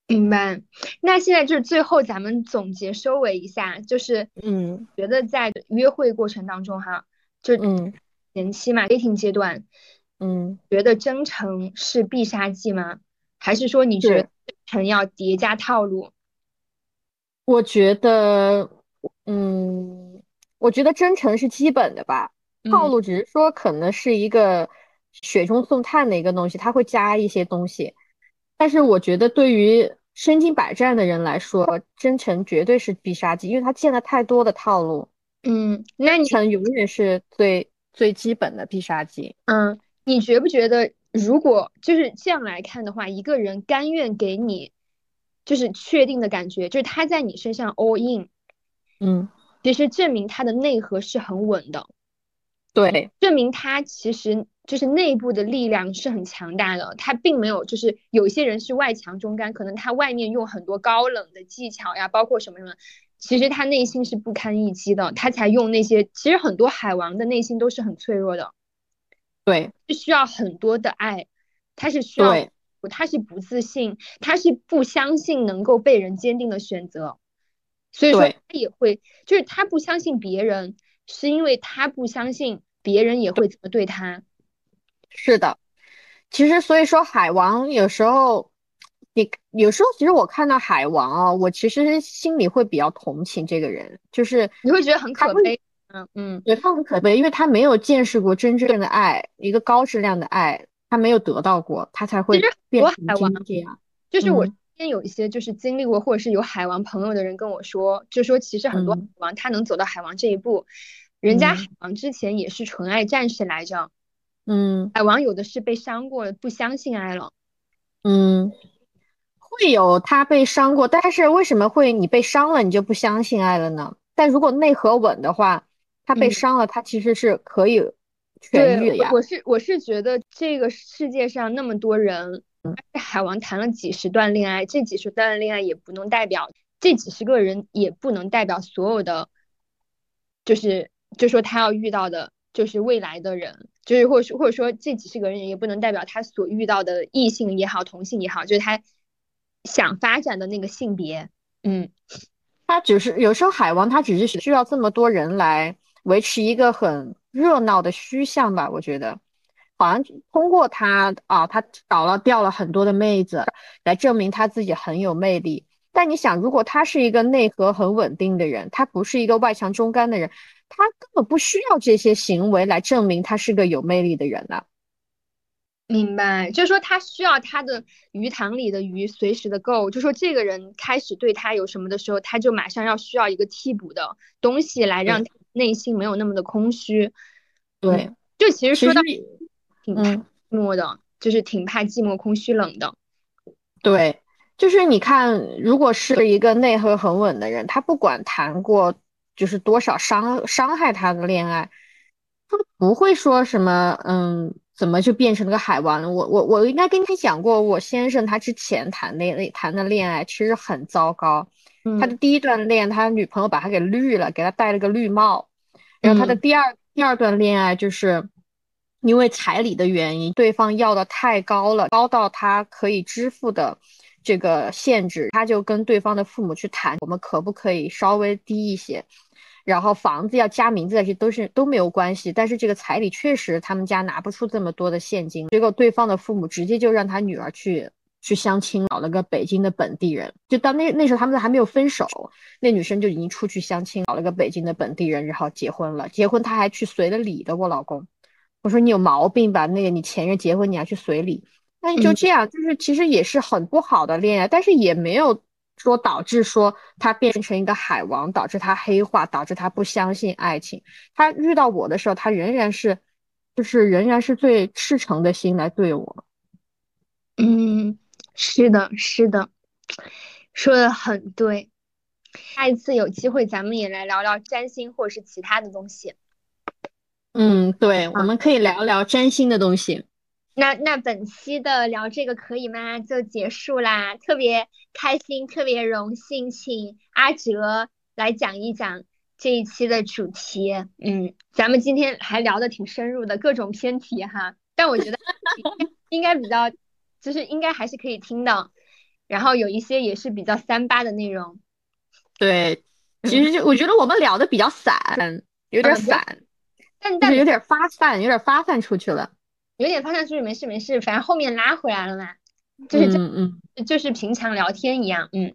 明白，那现在就是最后咱们总结收尾一下，就是嗯，觉得在约会过程当中哈，就嗯前期嘛，dating 阶段，嗯，觉得真诚是必杀技吗？还是说你觉得真诚要叠加套路？我觉得，嗯，我觉得真诚是基本的吧，套路只是说可能是一个雪中送炭的一个东西，它会加一些东西。但是我觉得，对于身经百战的人来说，真诚绝对是必杀技，因为他见了太多的套路。嗯，那真诚永远是最最基本的必杀技。嗯，你觉不觉得，如果就是这样来看的话，一个人甘愿给你就是确定的感觉，就是他在你身上 all in，嗯，其实证明他的内核是很稳的。对，证明他其实。就是内部的力量是很强大的，他并没有就是有些人是外强中干，可能他外面用很多高冷的技巧呀，包括什么什么，其实他内心是不堪一击的，他才用那些。其实很多海王的内心都是很脆弱的，对，是需要很多的爱，他是需要，他是不自信，他是不相信能够被人坚定的选择，所以说他也会，就是他不相信别人，是因为他不相信别人也会怎么对他。是的，其实所以说海王有时候，你有时候其实我看到海王啊，我其实心里会比较同情这个人，就是你会觉得很可悲，嗯嗯，对他很可悲，因为他没有见识过真正的爱，一个高质量的爱，他没有得到过，他才会变成这样。就是我身边有一些就是经历过或者是有海王朋友的人跟我说，就说其实很多海王他能走到海王这一步，人家海王之前也是纯爱战士来着。嗯，海王有的是被伤过，不相信爱了。嗯，会有他被伤过，但是为什么会你被伤了，你就不相信爱了呢？但如果内核稳的话，他被伤了，他其实是可以痊愈的呀。我是我是觉得这个世界上那么多人，海王谈了几十段恋爱，这几十段恋爱也不能代表这几十个人，也不能代表所有的，就是就说他要遇到的。就是未来的人，就是或者或者说这几十个人也不能代表他所遇到的异性也好，同性也好，就是他想发展的那个性别。嗯，他只是有时候海王他只是需要这么多人来维持一个很热闹的虚像吧？我觉得好像通过他啊，他找了掉了很多的妹子来证明他自己很有魅力。但你想，如果他是一个内核很稳定的人，他不是一个外强中干的人。他根本不需要这些行为来证明他是个有魅力的人了。明白，就是说他需要他的鱼塘里的鱼随时的够，就说这个人开始对他有什么的时候，他就马上要需要一个替补的东西来让内心没有那么的空虚。对，就其实说到挺寂寞的，就是挺怕寂寞、空虚、冷的。对，就是你看，如果是一个内核很稳的人，他不管谈过就是多少伤伤害他的恋爱，他不会说什么嗯。怎么就变成了个海王了？我我我应该跟你讲过，我先生他之前谈的谈的恋爱其实很糟糕。他的第一段恋，他女朋友把他给绿了，给他戴了个绿帽。然后他的第二第二段恋爱，就是因为彩礼的原因，对方要的太高了，高到他可以支付的这个限制，他就跟对方的父母去谈，我们可不可以稍微低一些？然后房子要加名字，这些都是都没有关系。但是这个彩礼确实他们家拿不出这么多的现金，结果对方的父母直接就让他女儿去去相亲，找了个北京的本地人。就到那那时候他们还没有分手，那女生就已经出去相亲，找了个北京的本地人，然后结婚了。结婚他还去随了礼的，我老公。我说你有毛病吧？那个你前任结婚你还去随礼？那你就这样，就是其实也是很不好的恋爱，但是也没有。说导致说他变成一个海王，导致他黑化，导致他不相信爱情。他遇到我的时候，他仍然是，就是仍然是最赤诚的心来对我。嗯，是的，是的，说的很对。下一次有机会，咱们也来聊聊占星或者是其他的东西。嗯，对，我们可以聊聊占星的东西。那那本期的聊这个可以吗？就结束啦，特别开心，特别荣幸，请阿哲来讲一讲这一期的主题。嗯，咱们今天还聊的挺深入的，各种偏题哈，但我觉得应该比较，就是应该还是可以听到。然后有一些也是比较三八的内容。对，其实就我觉得我们聊的比较散，有点散，但但有点发散，有点发散出去了。有点发散出去，没事没事，反正后面拉回来了嘛，就是嗯嗯，就是平常聊天一样，嗯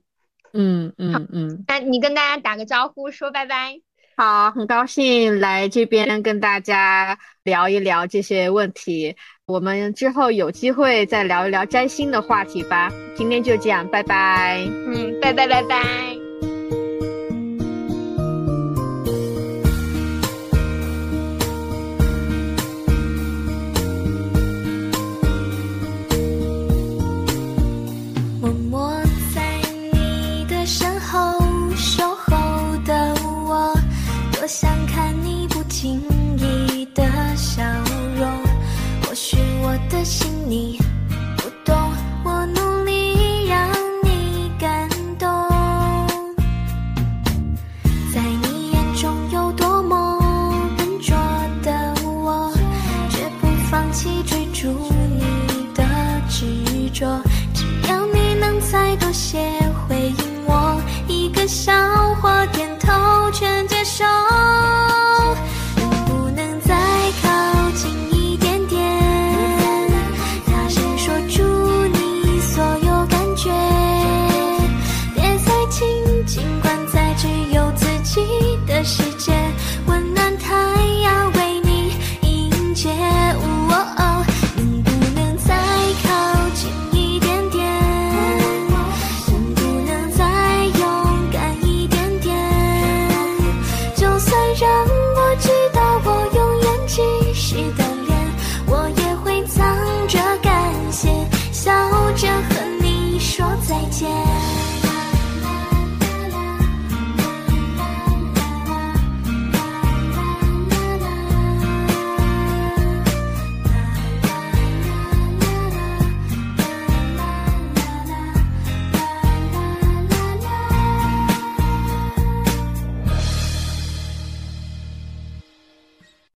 嗯嗯嗯。那你跟大家打个招呼，说拜拜。好，很高兴来这边跟大家聊一聊这些问题，我们之后有机会再聊一聊占星的话题吧。今天就这样，拜拜。嗯，拜拜拜拜。